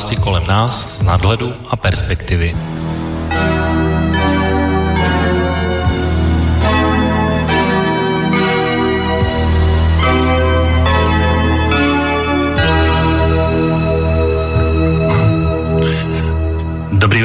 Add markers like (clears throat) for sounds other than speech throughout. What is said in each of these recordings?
události kolem nás z nadhledu a perspektivy.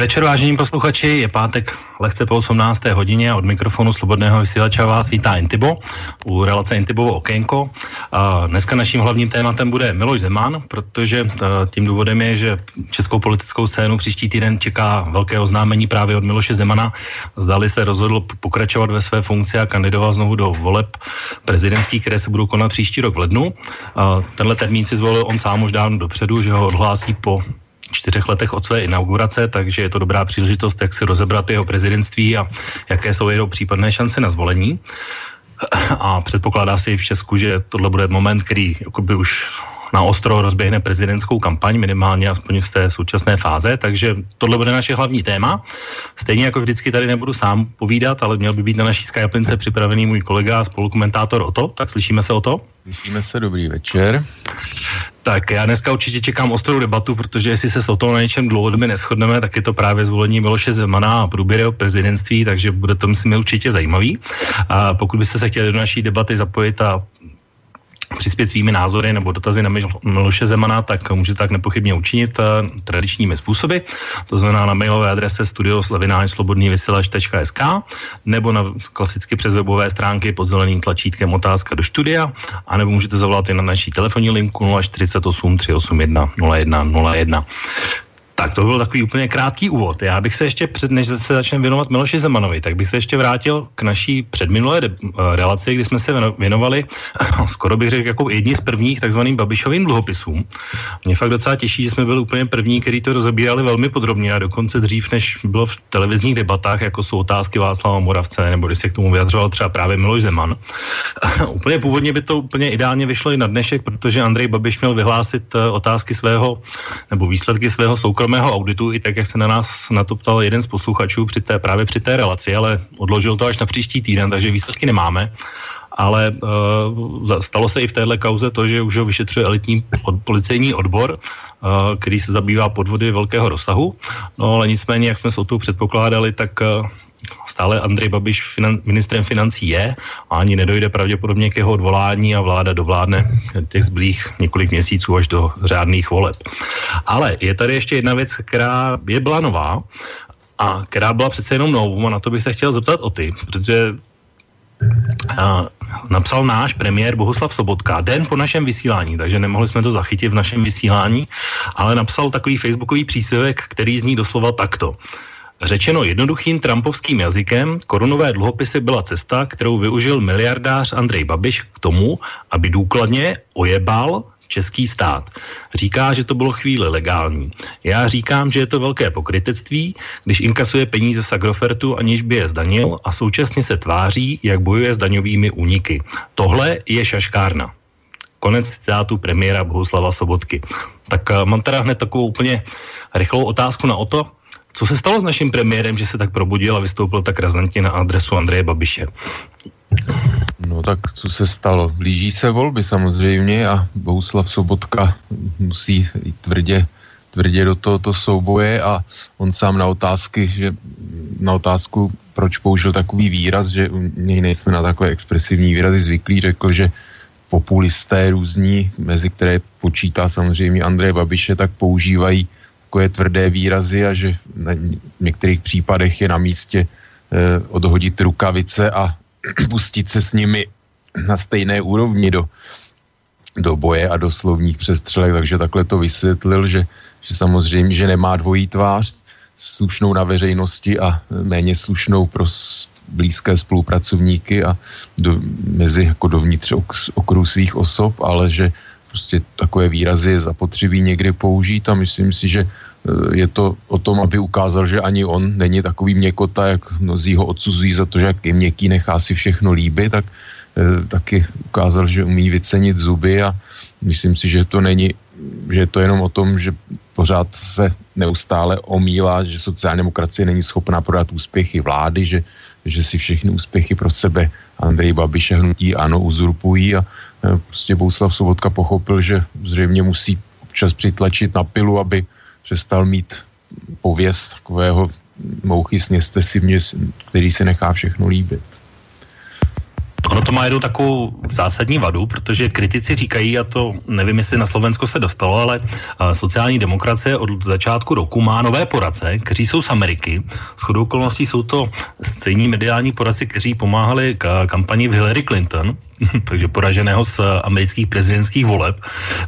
Večer, vážení posluchači. Je pátek lehce po 18. hodině od mikrofonu Slobodného vysílača vás vítá Intibo u relace Intibovo okénko. A dneska naším hlavním tématem bude Miloš Zeman, protože e, tím důvodem je, že českou politickou scénu příští týden čeká velké oznámení právě od Miloše Zemana. Zdali se rozhodl pokračovat ve své funkci a kandidovat znovu do voleb prezidentských, které se budou konat příští rok v lednu. A tenhle termín si zvolil on sám už dávno dopředu, že ho odhlásí po čtyřech letech od své inaugurace, takže je to dobrá příležitost, jak si rozebrat jeho prezidentství a jaké jsou jeho případné šance na zvolení. A předpokládá si v Česku, že tohle bude moment, který už na ostro rozběhne prezidentskou kampaň, minimálně aspoň z té současné fáze, takže tohle bude naše hlavní téma. Stejně jako vždycky tady nebudu sám povídat, ale měl by být na naší Skyplince připravený můj kolega a spolukomentátor o to. Tak slyšíme se o to? Slyšíme se, dobrý večer. Tak já dneska určitě čekám ostrou debatu, protože jestli se s o tom na něčem dlouhodobě neschodneme, tak je to právě zvolení Miloše Zemana a průběr jeho prezidentství, takže bude to myslím určitě zajímavý. A pokud byste se chtěli do naší debaty zapojit a přispět svými názory nebo dotazy na Miloše Zemana, tak můžete tak nepochybně učinit uh, tradičními způsoby. To znamená na mailové adrese studioslavináčslobodnývysílač.sk nebo na klasicky přes webové stránky pod zeleným tlačítkem otázka do studia, anebo můžete zavolat i na naší telefonní linku 048 381 0101. Tak to byl takový úplně krátký úvod. Já bych se ještě, před, než se začneme věnovat Miloši Zemanovi, tak bych se ještě vrátil k naší předminulé de, relaci, kdy jsme se věnovali, (laughs) skoro bych řekl, jako jedni z prvních takzvaným Babišovým dluhopisům. Mě fakt docela těší, že jsme byli úplně první, který to rozebírali velmi podrobně a dokonce dřív, než bylo v televizních debatách, jako jsou otázky Václava Moravce, nebo když se k tomu vyjadřoval třeba právě Miloš Zeman. (laughs) úplně původně by to úplně ideálně vyšlo i na dnešek, protože Andrej Babiš měl vyhlásit eh, otázky svého nebo výsledky svého soukromého soukromého auditu, i tak, jak se na nás na to ptal jeden z posluchačů při té, právě při té relaci, ale odložil to až na příští týden, takže výsledky nemáme. Ale uh, stalo se i v téhle kauze to, že už ho vyšetřuje elitní od, policejní odbor, uh, který se zabývá podvody velkého rozsahu. No ale nicméně, jak jsme se o to předpokládali, tak uh, stále Andrej Babiš finan, ministrem financí je a ani nedojde pravděpodobně k jeho odvolání a vláda dovládne těch zblých několik měsíců až do řádných voleb. Ale je tady ještě jedna věc, která je byla nová a která byla přece jenom novou a na to bych se chtěl zeptat o ty, protože a, napsal náš premiér Bohuslav Sobotka den po našem vysílání, takže nemohli jsme to zachytit v našem vysílání, ale napsal takový facebookový příspěvek, který zní doslova takto. Řečeno jednoduchým trumpovským jazykem, korunové dluhopisy byla cesta, kterou využil miliardář Andrej Babiš k tomu, aby důkladně ojebal český stát. Říká, že to bylo chvíli legální. Já říkám, že je to velké pokrytectví, když inkasuje peníze z Agrofertu, aniž by je zdanil a současně se tváří, jak bojuje s daňovými úniky. Tohle je šaškárna. Konec citátu premiéra Bohuslava Sobotky. Tak uh, mám teda hned takovou úplně rychlou otázku na o to, co se stalo s naším premiérem, že se tak probudil a vystoupil tak razantně na adresu Andreje Babiše? No tak co se stalo? Blíží se volby samozřejmě a Bohuslav Sobotka musí tvrdě, tvrdě do tohoto souboje a on sám na otázky, že na otázku, proč použil takový výraz, že u něj nejsme na takové expresivní výrazy zvyklí, řekl, že populisté různí, mezi které počítá samozřejmě Andrej Babiše, tak používají takové tvrdé výrazy a že na některých případech je na místě eh, odhodit rukavice a (clears throat) pustit se s nimi na stejné úrovni do, do boje a do slovních přestřelek, takže takhle to vysvětlil, že, že samozřejmě, že nemá dvojí tvář, slušnou na veřejnosti a méně slušnou pro blízké spolupracovníky a do, mezi jako dovnitř ok, okruhu svých osob, ale že prostě takové výrazy je zapotřebí někdy použít a myslím si, že Eh, je to o tom, aby ukázal, že ani on není takový měkota, jak mnozí ho odsuzují za to, že jak je měkký, nechá si všechno líbit, tak eh, taky ukázal, že umí vycenit zuby a myslím si, že to není, že je to jenom o tom, že pořád se neustále omílá, že sociální demokracie není schopná prodat úspěchy vlády, že, že si všechny úspěchy pro sebe Andrej Babiše hnutí ano uzurpují a prostě Bouslav Sobotka pochopil, že zřejmě musí občas přitlačit na pilu, aby přestal mít pověst takového mouchy sněste si mě, který se nechá všechno líbit. Ono to má jednu takovou zásadní vadu, protože kritici říkají, a to nevím, jestli na Slovensko se dostalo, ale sociální demokracie od začátku roku má nové poradce, kteří jsou z Ameriky. S chodou okolností jsou to stejní mediální poradci, kteří pomáhali k kampani v Hillary Clinton, (laughs) takže poraženého z amerických prezidentských voleb.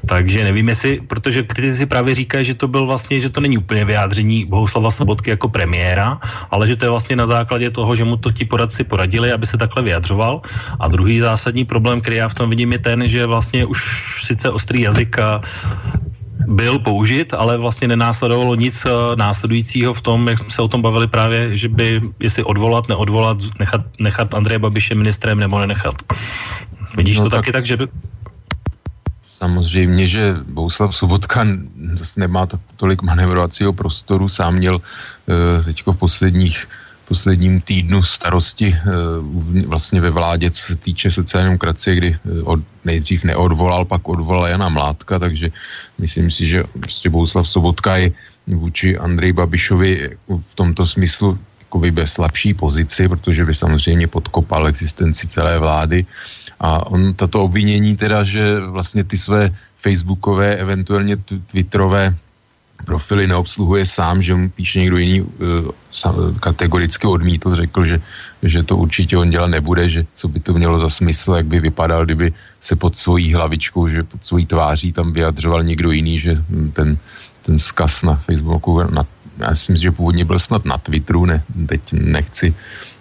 Takže nevím, jestli, protože kritici právě říkají, že to byl vlastně, že to není úplně vyjádření Bohuslava Sobotky jako premiéra, ale že to je vlastně na základě toho, že mu to ti poradci poradili, aby se takhle vyjadřoval. A druhý zásadní problém, který já v tom vidím, je ten, že vlastně už sice ostrý jazyk byl použit, ale vlastně nenásledovalo nic uh, následujícího v tom, jak jsme se o tom bavili právě, že by, jestli odvolat, neodvolat, nechat, nechat Andreje Babiše ministrem nebo nenechat. Vidíš no, to tak, taky tak, že by... Samozřejmě, že Bouslav Sobotka zase nemá to, tolik manevrovacího prostoru, sám měl uh, teďko v posledních posledním týdnu starosti uh, vlastně ve vládě, co se týče sociální demokracie, kdy uh, od, nejdřív neodvolal, pak odvolal Jana Mládka, takže myslím si, že prostě Bouslav Sobotka je vůči Andrej Babišovi v tomto smyslu jakoby bez slabší pozici, protože by samozřejmě podkopal existenci celé vlády. A on tato obvinění teda, že vlastně ty své facebookové, eventuálně twitterové profily neobsluhuje sám, že mu píše někdo jiný uh, kategoricky odmítl, řekl, že, že to určitě on dělat nebude, že co by to mělo za smysl, jak by vypadal, kdyby se pod svojí hlavičkou, že pod svojí tváří tam vyjadřoval někdo jiný, že ten, ten zkaz na Facebooku, na, já si myslím, že původně byl snad na Twitteru, ne, teď nechci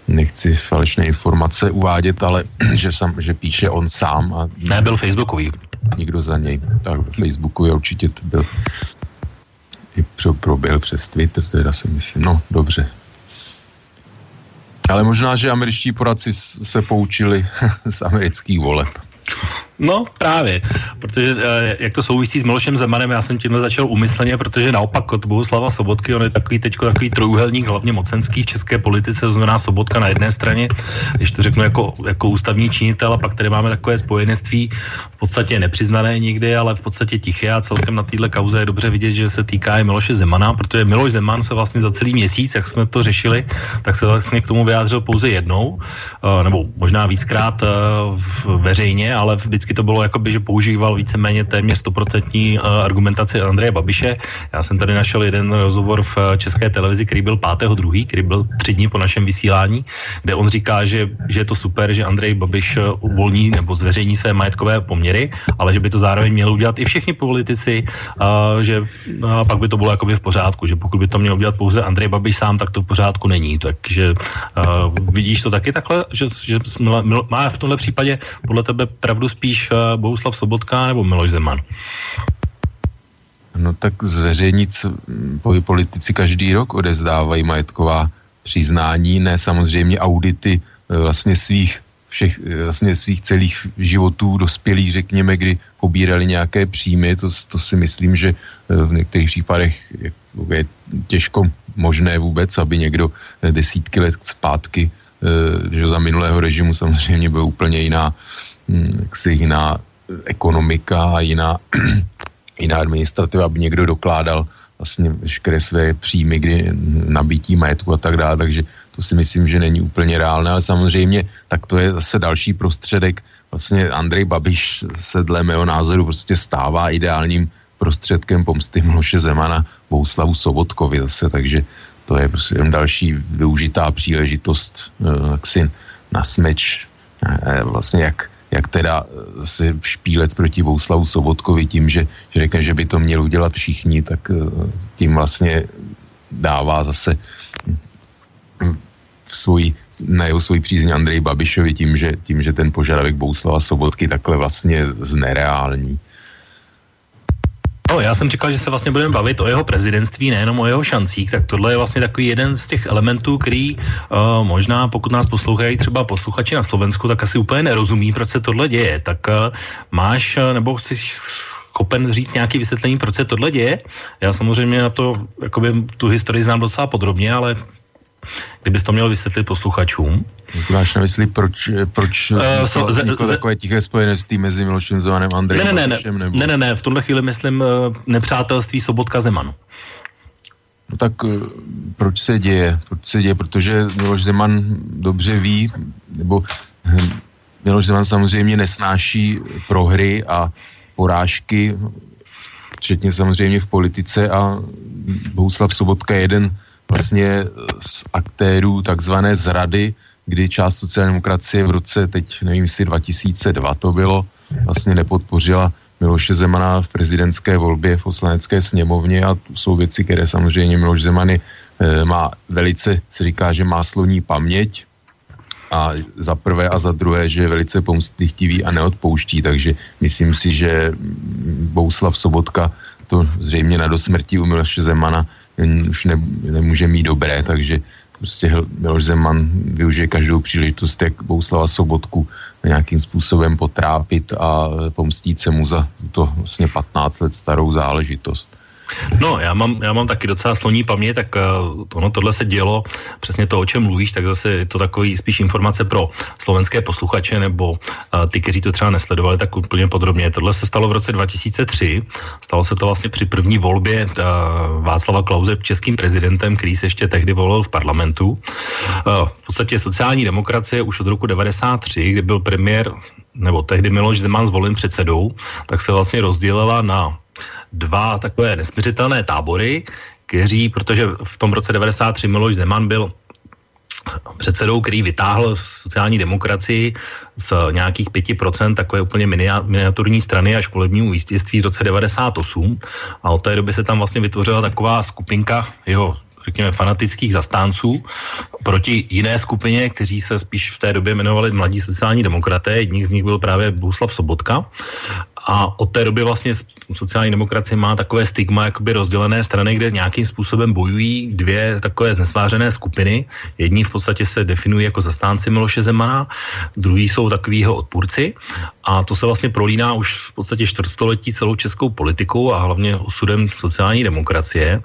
nechci falešné informace uvádět, ale (clears throat) že, sam, že píše on sám. A ne, byl Facebookový. Nikdo za něj. Tak Facebooku je určitě to byl i proběhl přes Twitter, teda si myslím, no dobře. Ale možná, že američtí poradci se poučili (laughs) z amerických voleb. No právě, protože eh, jak to souvisí s Milošem Zemanem, já jsem tímhle začal umyslně, protože naopak od Bohuslava Sobotky, on je takový teďko takový trojuhelník, hlavně mocenský v české politice, to znamená Sobotka na jedné straně, když to řeknu jako, jako ústavní činitel, a pak tady máme takové spojenectví, v podstatě nepřiznané nikdy, ale v podstatě tiché a celkem na téhle kauze je dobře vidět, že se týká i Miloše Zemana, protože Miloš Zeman se vlastně za celý měsíc, jak jsme to řešili, tak se vlastně k tomu vyjádřil pouze jednou, eh, nebo možná víckrát eh, veřejně, ale vždycky to bylo jakoby, že používal víceméně téměř stoprocentní uh, argumentaci Andreje Babiše. Já jsem tady našel jeden rozhovor v uh, české televizi, který byl 5.2., který byl tři dny po našem vysílání, kde on říká, že, že je to super, že Andrej Babiš uh, uvolní nebo zveřejní své majetkové poměry, ale že by to zároveň měl udělat i všichni politici, že uh, pak by to bylo jakoby v pořádku, že pokud by to měl udělat pouze Andrej Babiš sám, tak to v pořádku není. Takže vidíš to taky takhle, že, že má v tomhle případě podle tebe pravdu spíš uh, Bohuslav Sobotka nebo Miloš Zeman? No tak zveřejnit politici každý rok odezdávají majetková přiznání, ne samozřejmě audity e, vlastně svých všech e, vlastně svých celých životů dospělých, řekněme, kdy pobírali nějaké příjmy, to, to si myslím, že v některých případech je, je těžko možné vůbec, aby někdo desítky let zpátky, že za minulého režimu samozřejmě byl úplně jiná, hm, jaksi jiná ekonomika jiná, (clears throat) jiná administrativa, aby někdo dokládal vlastně veškeré své příjmy, kdy nabítí majetku a tak dále, takže to si myslím, že není úplně reálné, ale samozřejmě tak to je zase další prostředek. Vlastně Andrej Babiš se dle mého názoru prostě stává ideálním prostředkem pomsty Miloše Zemana Bouslavu Sobotkovi zase, takže to je prostě jen další využitá příležitost eh, jak na smeč eh, vlastně jak jak teda eh, si špílec proti Vouslavu Sobotkovi tím, že, že řekne, že by to měli udělat všichni, tak eh, tím vlastně dává zase hm, svůj, na jeho svůj přízeň Andrej Babišovi tím že, tím, že ten požadavek Bouslava Sobotky takhle vlastně znereální. No, já jsem říkal, že se vlastně budeme bavit o jeho prezidentství, nejenom o jeho šancích, tak tohle je vlastně takový jeden z těch elementů, který uh, možná, pokud nás poslouchají třeba posluchači na Slovensku, tak asi úplně nerozumí, proč se tohle děje. Tak uh, máš, uh, nebo chceš schopen říct nějaký vysvětlení, proč se tohle děje? Já samozřejmě na to, jakoby tu historii znám docela podrobně, ale Kdybys to měl vysvětlit posluchačům. Ty máš na mysli, proč, proč uh, so, ze, ze, takové tiché spojenectví mezi Milošem Zemanem a Andrejem ne, ne, ne, ne, ne, ne, ne, v tomhle chvíli myslím uh, nepřátelství Sobotka Zeman. No tak uh, proč se děje? Proč se děje? Protože Miloš Zeman dobře ví, nebo hm, Miloš Zeman samozřejmě nesnáší prohry a porážky, včetně samozřejmě v politice a Bohuslav Sobotka je jeden vlastně z aktérů takzvané zrady, kdy část sociální demokracie v roce, teď nevím, jestli 2002 to bylo, vlastně nepodpořila Miloše Zemana v prezidentské volbě v poslanecké sněmovně a to jsou věci, které samozřejmě Miloš Zemany e, má velice, se říká, že má sloní paměť a za prvé a za druhé, že je velice pomstychtivý a neodpouští, takže myslím si, že Bouslav Sobotka to zřejmě na dosmrtí u Miloše Zemana už ne, nemůže mít dobré, takže prostě Miloš Zeman využije každou příležitost, jak Bouslava Sobotku nějakým způsobem potrápit a pomstít se mu za to vlastně 15 let starou záležitost. No, já mám, já mám taky docela sloní paměť, tak uh, ono tohle se dělo, přesně to, o čem mluvíš, tak zase je to takový spíš informace pro slovenské posluchače nebo uh, ty, kteří to třeba nesledovali tak úplně podrobně. Tohle se stalo v roce 2003, stalo se to vlastně při první volbě uh, Václava Klauze českým prezidentem, který se ještě tehdy volil v parlamentu. Uh, v podstatě sociální demokracie už od roku 93, kdy byl premiér nebo tehdy Miloš Zeman zvolen předsedou, tak se vlastně rozdělila na dva takové nesměřitelné tábory, kteří, protože v tom roce 93 Miloš Zeman byl předsedou, který vytáhl sociální demokracii z nějakých 5% takové úplně miniaturní strany až k volebnímu vítězství v roce 98 a od té doby se tam vlastně vytvořila taková skupinka jeho řekněme, fanatických zastánců proti jiné skupině, kteří se spíš v té době jmenovali Mladí sociální demokraté. Jedním z nich byl právě Bohuslav Sobotka. A od té doby vlastně sociální demokracie má takové stigma jakoby rozdělené strany, kde nějakým způsobem bojují dvě takové znesvářené skupiny. Jedni v podstatě se definují jako zastánci Miloše Zemana, druhý jsou takovýho odpůrci. A to se vlastně prolíná už v podstatě čtvrtstoletí celou českou politikou a hlavně osudem sociální demokracie.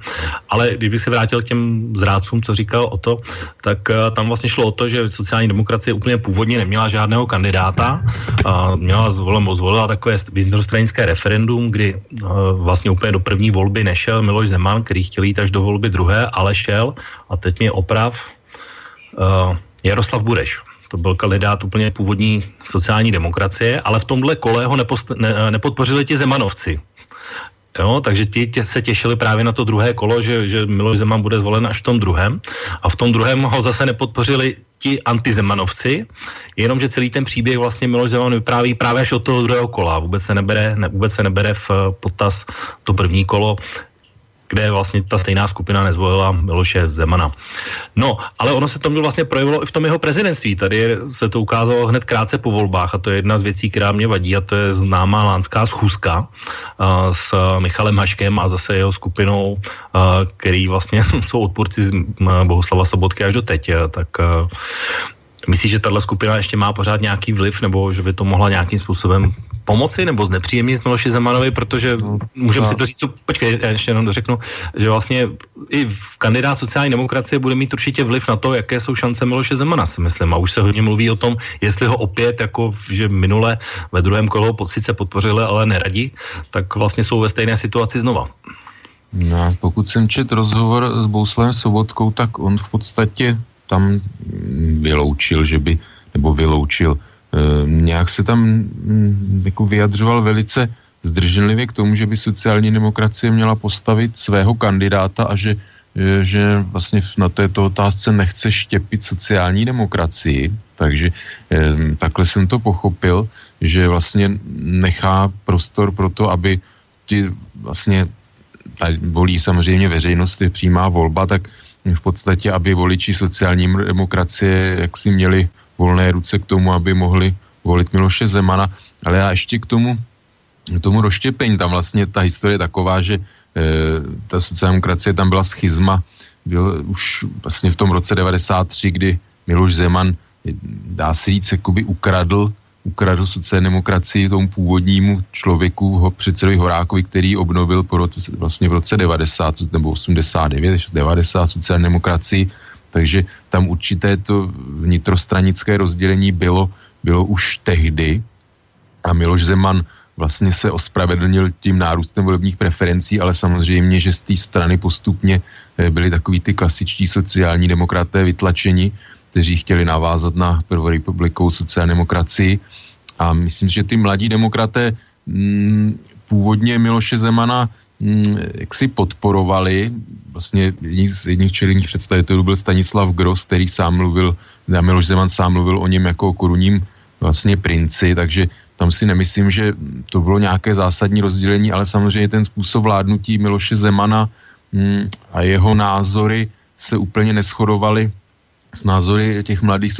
Ale kdybych se vrátil k těm zrádcům, co říkal o to, tak uh, tam vlastně šlo o to, že sociální demokracie úplně původně neměla žádného kandidáta. Uh, měla zvolila, zvolila takové vnitrostranické referendum, kdy uh, vlastně úplně do první volby nešel Miloš Zeman, který chtěl jít až do volby druhé, ale šel a teď mě oprav uh, Jaroslav Bureš. To byl kandidát úplně původní sociální demokracie, ale v tomhle kole ho nepost, ne, nepodpořili ti Zemanovci. Jo, takže ti tě se těšili právě na to druhé kolo, že, že Miloš Zeman bude zvolen až v tom druhém. A v tom druhém ho zase nepodpořili ti antizemanovci, jenomže celý ten příběh vlastně Miloš Zeman vypráví právě až od toho druhého kola. Vůbec se nebere, ne, vůbec se nebere v potaz to první kolo kde vlastně ta stejná skupina nezvolila Miloše Zemana. No, ale ono se to vlastně projevilo i v tom jeho prezidentství. Tady se to ukázalo hned krátce po volbách a to je jedna z věcí, která mě vadí a to je známá lánská schůzka uh, s Michalem Haškem a zase jeho skupinou, uh, který vlastně (laughs) jsou odpůrci Bohuslava Sobotky až do teď. Tak uh, Myslíš, že tahle skupina ještě má pořád nějaký vliv, nebo že by to mohla nějakým způsobem pomoci nebo znepříjemnit Miloši Zemanovi, protože no, můžeme si to říct, co, počkej, já ještě jenom dořeknu, že vlastně i v kandidát sociální demokracie bude mít určitě vliv na to, jaké jsou šance Miloše Zemana, si myslím. A už se hodně mluví o tom, jestli ho opět, jako že minule ve druhém kolu sice podpořili, ale neradi, tak vlastně jsou ve stejné situaci znova. No, pokud jsem čet rozhovor s Bouslavem Sobotkou, tak on v podstatě tam vyloučil, že by, nebo vyloučil, nějak se tam mm, jako vyjadřoval velice zdrženlivě k tomu, že by sociální demokracie měla postavit svého kandidáta a že, e, že vlastně na této otázce nechce štěpit sociální demokracii. Takže e, takhle jsem to pochopil, že vlastně nechá prostor pro to, aby ti vlastně volí samozřejmě veřejnost, je přímá volba, tak v podstatě, aby voliči sociální demokracie jak si měli volné ruce k tomu, aby mohli volit Miloše Zemana. Ale já ještě k tomu, k tomu rozštěpení, tam vlastně ta historie je taková, že e, ta sociální demokracie tam byla schizma, byl už vlastně v tom roce 93, kdy Miloš Zeman, dá se říct, jakoby ukradl ukradl sociální demokracii tomu původnímu člověku, ho předsedovi Horákovi, který obnovil po roce, vlastně v roce 90 nebo 89, 90 sociální demokracii, Takže tam určité to vnitrostranické rozdělení bylo, bylo už tehdy a Miloš Zeman vlastně se ospravedlnil tím nárůstem volebních preferencí, ale samozřejmě, že z té strany postupně eh, byli takový ty klasičtí sociální demokraté vytlačeni, kteří chtěli navázat na prvorepublikou sociální demokracii. A myslím, že ty mladí demokraté mm, původně Miloše Zemana jak si podporovali, vlastně jedním z jedních čelních představitelů byl Stanislav Gross, který sám mluvil, Miloš Zeman sám mluvil o něm jako o korunním vlastně princi, takže tam si nemyslím, že to bylo nějaké zásadní rozdělení, ale samozřejmě ten způsob vládnutí Miloše Zemana mm, a jeho názory se úplně neschodovaly s názory těch mladých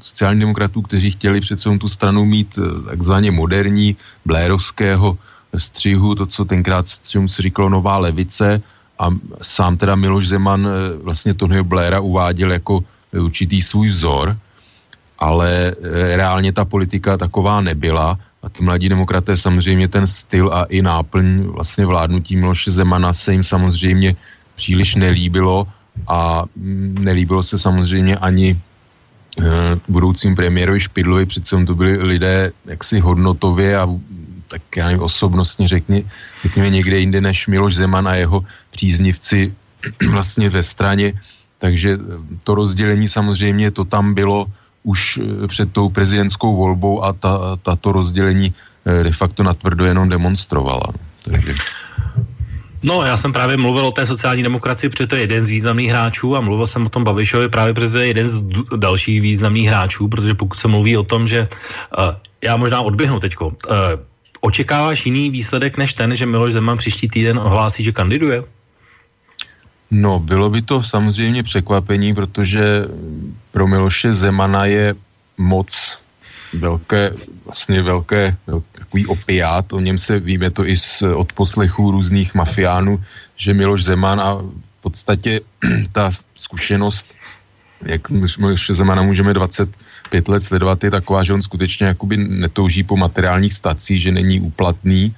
sociálních demokratů, kteří chtěli přece tu stranu mít eh, takzvaně moderní, blérovského střihu, to, co tenkrát čemu se říkalo nová levice a sám teda Miloš Zeman eh, vlastně Tonyho Blaira uváděl jako určitý svůj vzor, ale eh, reálně ta politika taková nebyla a ty mladí demokraté samozřejmě ten styl a i náplň vlastně vládnutí Miloše Zemana se jim samozřejmě příliš nelíbilo a mm, nelíbilo se samozřejmě ani eh, budoucím premiérovi Špidlovi, přece to byli lidé jaksi hodnotově a tak já nevím, osobnostně řekni, řekněme někde jinde než Miloš Zeman a jeho příznivci (clears throat) vlastně ve straně, takže to rozdělení samozřejmě to tam bylo už eh, před tou prezidentskou volbou a ta, tato rozdělení eh, de facto natvrdo jenom demonstrovala. Takže... No, já jsem právě mluvil o té sociální demokracii, protože to je jeden z významných hráčů a mluvil jsem o tom Babišovi právě, protože to je jeden z dalších významných hráčů, protože pokud se mluví o tom, že uh, já možná odběhnu teďko, uh, očekáváš jiný výsledek než ten, že Miloš Zeman příští týden ohlásí, že kandiduje? No, bylo by to samozřejmě překvapení, protože pro Miloše Zemana je moc velké, vlastně velké, velké takový opiát, o něm se víme to i z odposlechů různých mafiánů, že Miloš Zeman a v podstatě (clears throat) ta zkušenost, jak Miloše Zemana můžeme 25 let sledovat, je taková, že on skutečně jakoby netouží po materiálních stacích, že není úplatný,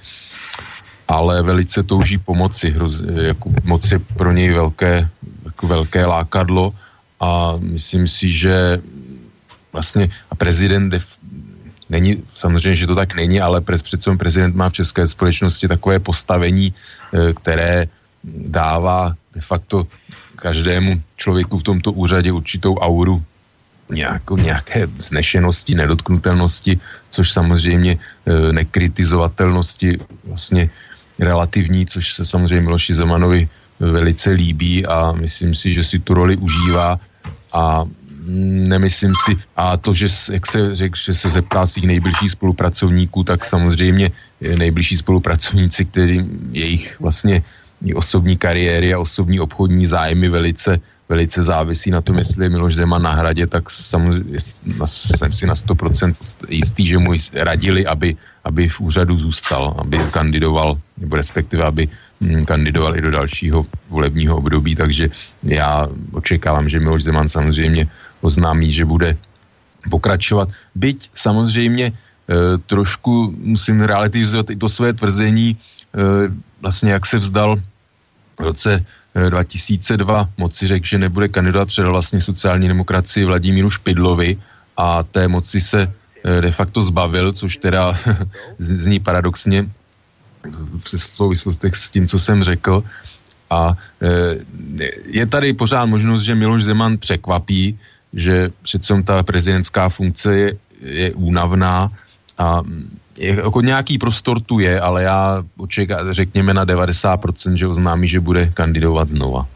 ale velice touží pomoci. Hroz, jako moc je pro něj velké, jako velké lákadlo a myslím si, že vlastně a prezident def, není, samozřejmě, že to tak není, ale přes přece prezident má v české společnosti takové postavení, e, které dává de facto každému člověku v tomto úřadě určitou auru nějakou, nějaké znešenosti, nedotknutelnosti, což samozřejmě e, nekritizovatelnosti vlastně relativní, což se samozřejmě Miloši Zemanovi velice líbí a myslím si, že si tu roli užívá. A nemyslím si, a to, že, jak se řek, že se zeptá svých nejbližších spolupracovníků, tak samozřejmě nejbližší spolupracovníci, kterým jejich vlastně osobní kariéry a osobní obchodní zájmy velice, velice závisí na tom, jestli je Miloš Zeman na hradě, tak samozřejmě jsem si na 100% jistý, že mu radili, aby aby v úřadu zůstal, aby kandidoval, nebo respektive, aby mm, kandidoval i do dalšího volebního období, takže já očekávám, že Miloš Zeman samozřejmě oznámí, že bude pokračovat. Byť samozřejmě e, trošku musím relativizovat i to své tvrzení, e, vlastně jak se vzdal v roce 2002 e, moci řekl, že nebude kandidovat před vlastní sociální demokracii Vladimíru Špidlovi a té moci se Eh, de facto zbavil, což teda (laughs) zní paradoxně v souvislostech s tím, co jsem řekl. A eh, je tady pořád možnost, že Miloš Zeman překvapí, že přece ta prezidentská funkce je, je únavná a jako nějaký prostor tu je, ale já očekám, řekněme na 90%, že oznámí, že bude kandidovat znova.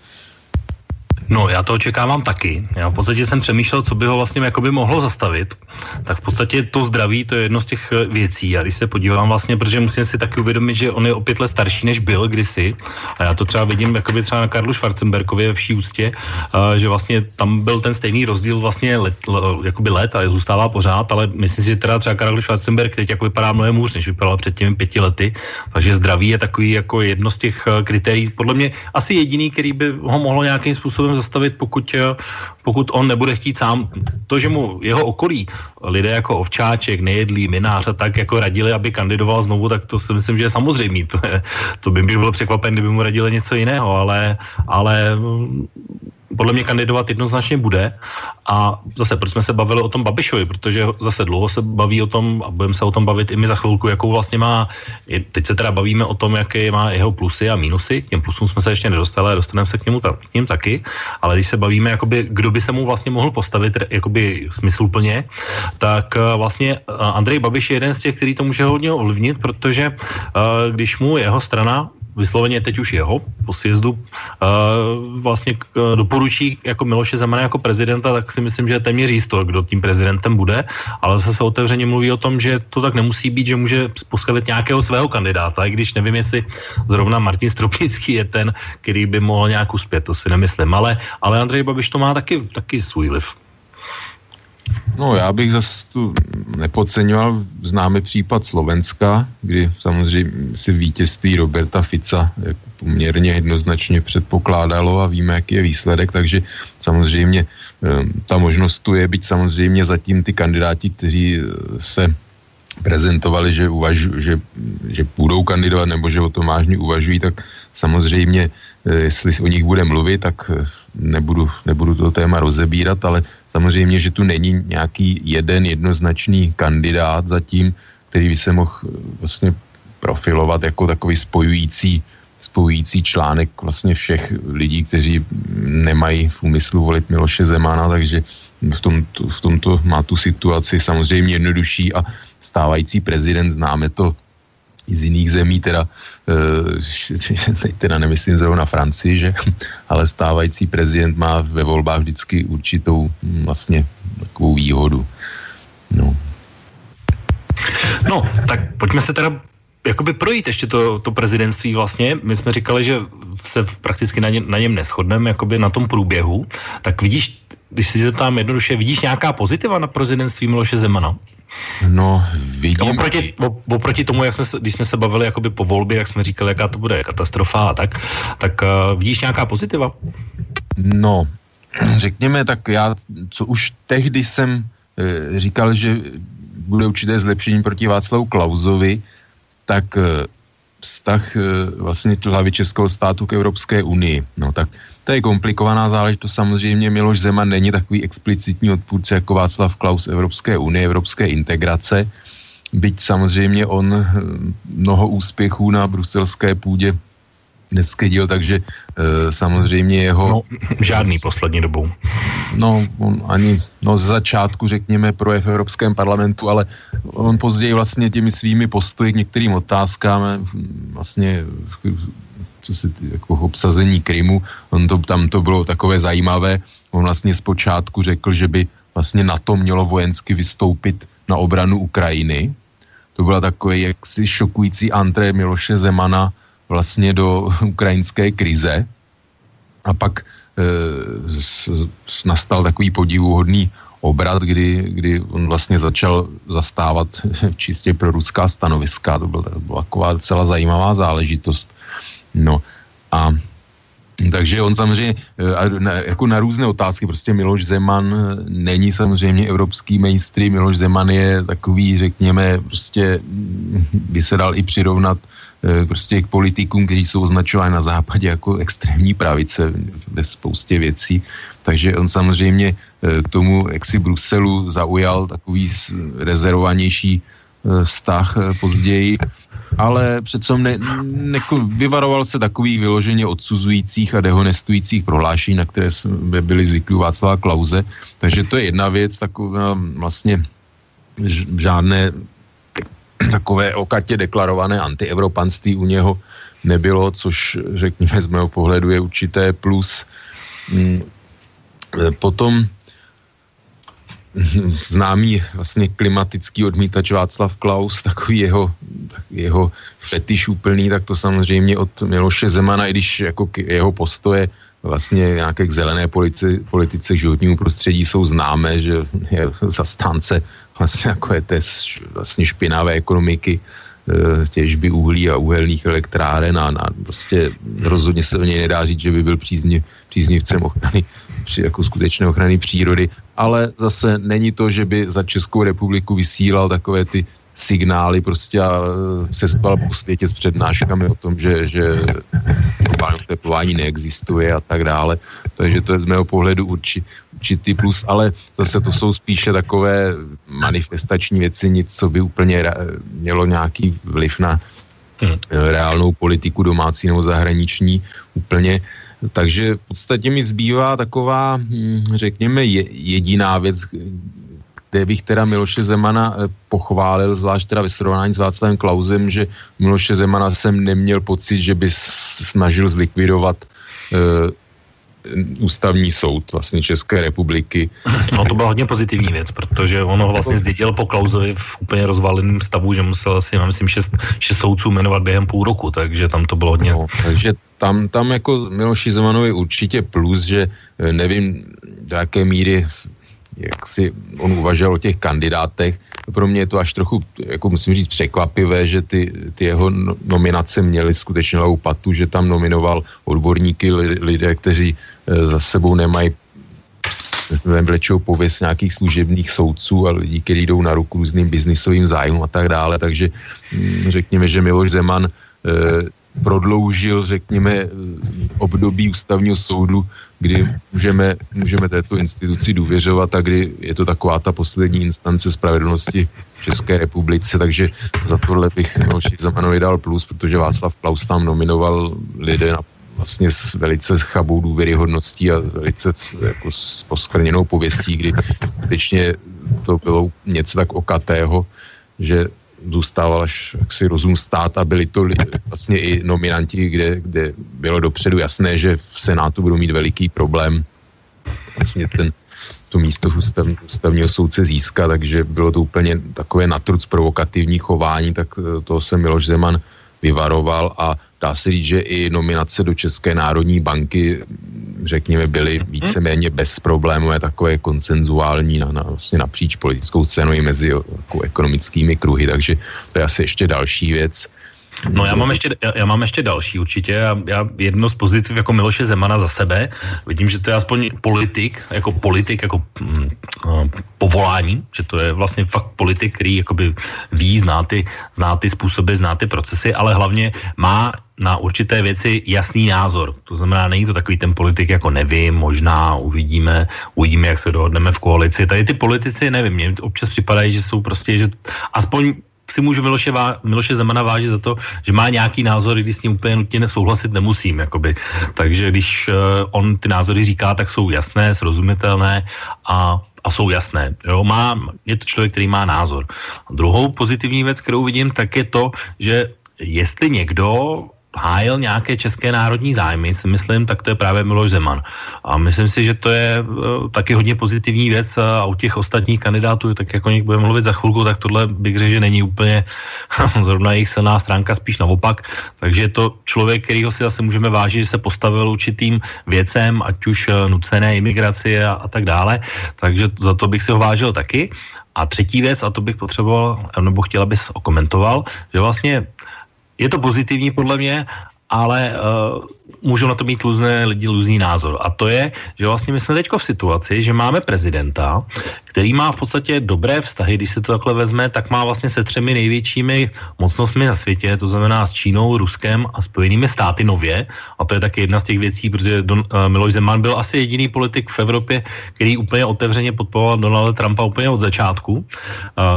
No, já to očekávám taky. Já v podstatě jsem přemýšlel, co by ho vlastně jakoby mohlo zastavit. Tak v podstatě to zdraví, to je jedno z těch eh, věcí. A když se podívám vlastně, protože musím si taky uvědomit, že on je o pět let starší, než byl kdysi. A já to třeba vidím jakoby třeba na Karlu Schwarzenbergově ve vší ústě, uh, že vlastně tam byl ten stejný rozdíl vlastně let, jakoby let a zůstává pořád, ale myslím si, že teda třeba Karl Schwarzenberg teď jako vypadá mnohem hůř, než vypadal před těmi pěti lety. Takže zdraví je takový jako jedno z těch eh, kritérií. Podle mě asi jediný, který by ho mohlo nějakým způsobem zastavit, pokud, eh, pokud on nebude chtít sám. To, že mu jeho okolí, lidé jako Ovčáček, Nejedlý, Minář a tak jako radili, aby kandidoval znovu, tak to si myslím, že je samozřejmé. (laughs) To, je, to by mi bylo překvapen, kdyby mu radili něco jiného, ale, ale podle mě kandidovat jednoznačně bude. A zase, proč jsme se bavili o tom Babišovi, protože zase dlouho se baví o tom, a budeme se o tom bavit i my za chvilku, jakou vlastně má, teď se teda bavíme o tom, jaké má jeho plusy a mínusy, k těm plusům jsme se ještě nedostali, dostaneme se k němu ta, k něm taky, ale když se bavíme, jakoby, kdo by se mu vlastně mohl postavit jakoby smysluplně, tak eh, vlastně eh, Andrej Babiš je jeden z těch, který to může hodně ovlivnit, protože uh, když mu jeho strana vysloveně teď už jeho po sjezdu uh, vlastně uh, doporučí jako Miloše Zemana jako prezidenta, tak si myslím, že je téměř jisto, kdo tím prezidentem bude, ale zase se otevřeně mluví o tom, že to tak nemusí být, že může postavit nějakého svého kandidáta, i když nevím, jestli zrovna Martin Stropnický je ten, který by mohl nějak uspět, to si nemyslím, ale, ale Andrej Babiš to má taky, taky svůj vliv. No já bych zase tu nepodceňoval známý případ Slovenska, kdy samozřejmě si vítězství Roberta Fica jako poměrně jednoznačně předpokládalo a víme, jaký je výsledek, takže samozřejmě ehm, ta možnost tu je, být samozřejmě zatím ty kandidáti, kteří eh, se prezentovali, že, uvažu, že, že půjdou kandidovat nebo že o tom vážně uvažují, tak samozřejmě, jestli o nich bude mluvit, tak eh, nebudu, nebudu to téma rozebírat, ale samozřejmě, že tu není nějaký jeden jednoznačný kandidát zatím, který by se mohl eh, vlastně profilovat jako takový spojující, spojující článek vlastně všech lidí, kteří nemají v úmyslu volit Miloše Zemana, takže v, tom, v tomto má tu situaci samozřejmě jednodušší a stávající prezident, známe to i z jiných zemí, teda, (laughs) e, teda nemyslím zrovna Francii, že, (laughs) ale stávající prezident má ve volbách vždycky určitou hm, vlastně takovou výhodu. No. No, tak pojďme se teda jakoby projít ještě to, to prezidentství vlastně. My jsme říkali, že se prakticky na, ně, na něm neschodneme, jakoby na tom průběhu. Tak vidíš, když si zeptám jednoduše, vidíš nějaká pozitiva na prezidentství Miloše Zemana? No, vidím. Oproti, oproti tomu, jak jsme se, když jsme se bavili jakoby po volbě, jak jsme říkali, jaká to bude katastrofa a tak, tak uh, vidíš nějaká pozitiva? No, řekněme, tak já, co už tehdy jsem e, říkal, že bude určité zlepšení proti Václavu Klauzovi, tak e, vztah e, vlastně hlavy Českého státu k Evropské unii. No tak to je komplikovaná záležitost. Samozřejmě Miloš Zeman není takový explicitní odpůrce jako Václav Klaus Evropské unie, Evropské integrace. Byť samozřejmě on hm, mnoho úspěchů na bruselské půdě neskedil, takže e, samozřejmě jeho... No, žádný poslední dobou. No, on ani, no z začátku, řekněme, projev v Evropském parlamentu, ale on později vlastně těmi svými postoji k některým otázkám hm, vlastně co se jako obsazení Krymu, on to, tam to bylo takové zajímavé, on vlastně zpočátku řekl, že by vlastně na to mělo vojensky vystoupit na obranu Ukrajiny. To byla takové jaksi šokující antré Miloše Zemana vlastně do (laughs) ukrajinské krize. A pak e, s, s, nastal takový podivuhodný obrat, kdy, kdy on vlastně začal zastávat (laughs) čistě pro ruská stanoviska. To byla, to byla taková celá zajímavá záležitost. No a takže on samozřejmě eh, jako na různé otázky, prostě Miloš Zeman eh, není samozřejmě evropský mainstream, Miloš Zeman je takový, řekněme, prostě mm, by se dal i přirovnat eh, prostě k politikům, kteří jsou označováni na západě jako extrémní pravice ve spoustě věcí. Takže on samozřejmě tomu si Bruselu zaujal takový rezervovanější vztah později ale přece ne, ne, vyvaroval se takových vyloženě odsuzujících a dehonestujících prohlášení, na které jsme byli zvyklí Václava Klauze. Takže to je jedna věc, taková vlastně žádné takové okatě deklarované antievropanství u něho nebylo, což řekněme z mého pohledu je určité plus. Mm, potom (laughs) známý vlastně klimatický odmítač Václav Klaus, takový jeho, jeho fetiš úplný, tak to samozřejmě od Miloše Zemana, i když jako jeho postoje vlastně nějaké k zelené politice, politice životnímu prostředí jsou známé, že je zastánce vlastně jako je té vlastně špinavé ekonomiky, eh, těžby uhlí a uhelných elektráren a na, prostě rozhodně se o něj nedá říct, že by byl přízniv, příznivcem ochrany při, jako skutečné ochrany přírody, ale zase není to, že by za Českou republiku vysílal takové ty signály prostě a cestoval po světě s přednáškami o tom, že, že globální teplování neexistuje a tak dále. Takže to je z mého pohledu urči, určitý plus, ale zase to jsou spíše takové manifestační věci, nic, co by úplně mělo nějaký vliv na hmm. reálnou politiku domácí nebo zahraniční úplně. Takže v podstatě mi zbývá taková, hm, řekněme, jediná věc, kde bych teda Miloše Zemana eh, pochválil, zvlášť teda ve srovnání s Václavem Klausem, že Miloše Zemana jsem neměl pocit, že by snažil zlikvidovat uh, ústavní soud vlastně České republiky. No to byla hodně pozitivní věc, protože ono ho vlastně zdědil po Klauzovi v úplně rozvaleném stavu, že musel asi, já myslím, šest, šest soudců jmenovat během půl roku, takže tam to bylo hodně... No, takže tam, tam jako Miloši Zemanovi určitě plus, že eh, nevím, do jaké míry jak si on uvažoval o těch kandidátech. Pro mě je to až trochu, jako musím říct, překvapivé, že ty, ty jeho no, nominace měly skutečně patu, že tam nominoval odborníky, lidé, kteří e, za sebou nemají vlečou pověst nějakých služebných soudců a lidí, kteří jdou na ruku různým biznisovým zájmům a tak dále. Takže mm, řekněme, že Miloš Zeman e, prodloužil, řekněme, období ústavního soudu, kdy můžeme, můžeme této instituci důvěřovat a kdy je to taková ta poslední instance spravedlnosti v České republice, takže za tohle bych Miloši Zemanovi dal plus, protože Václav Klaus tam nominoval lidé na vlastně s velice chabou důvěryhodností a velice jako s poskrněnou pověstí, kdy skutečně to bylo něco tak okatého, že zůstával až jaksi rozum stát a byli to vlastně i nominanti, kde, kde bylo dopředu jasné, že v Senátu budou mít veliký problém vlastně ten, to místo ústav, ústavního soudce získat, takže bylo to úplně takové natruc provokativní chování, tak eh, toho se Miloš Zeman vyvaroval a dá se říct, že i nominace do České národní banky, řekněme, byly mhm. víceméně bezproblémové, takové koncenzuální na, na, vlastně napříč politickou scénou i mezi jako ekonomickými kruhy, takže to je asi ještě další věc. No já mám ještě, já, já mám ještě další určitě. Já, já jedno z pozitiv jako Miloše Zemana za sebe. Vidím, že to je aspoň politik, jako politik, jako mm, povolání, že to je vlastně fakt politik, který jakoby ví, zná ty, zná ty způsoby, zná ty procesy, ale hlavně má na určité věci jasný názor. To znamená, není to takový ten politik jako nevím, možná uvidíme, uvidíme, jak se dohodneme v koalici. Tady ty politici, nevím, mě občas připadají, že jsou prostě, že aspoň si můžu Miloše, Vá, Miloše Zemana vážit za to, že má nějaký názor, když s ním úplně nutně nesouhlasit nemusím. Jakoby. Takže když uh, on ty názory říká, tak jsou jasné, srozumitelné a a jsou jasné. Jo? Má, je to člověk, který má názor. A druhou pozitivní věc, kterou vidím, tak je to, že jestli někdo hájil nějaké české národní zájmy, si myslím, tak to je právě Miloš Zeman. A myslím si, že to je uh, taky hodně pozitivní věc a u těch ostatních kandidátů, tak jako něk budeme mluvit za chvilku, tak tohle bych řekl, že není úplně (laughs) zrovna jejich silná stránka, spíš naopak. Takže je to člověk, kterýho si zase můžeme vážit, že se postavil určitým věcem, ať už uh, nucené imigraci a, a tak dále. Takže za to bych si ho vážil taky. A třetí věc, a to bych potřeboval, nebo chtěl, abys okomentoval, že vlastně je to pozitivní podle mě, ale uh, můžou na to mít různé lidi různý názor. A to je, že vlastně my jsme teď v situaci, že máme prezidenta, který má v podstatě dobré vztahy, když se to takhle vezme, tak má vlastně se třemi největšími mocnostmi na světě, to znamená s Čínou, Ruskem a Spojenými státy nově. A to je taky jedna z těch věcí, protože Don, uh, Miloš Zeman byl asi jediný politik v Evropě, který úplně otevřeně podporoval Donalda Trumpa úplně od začátku. Uh,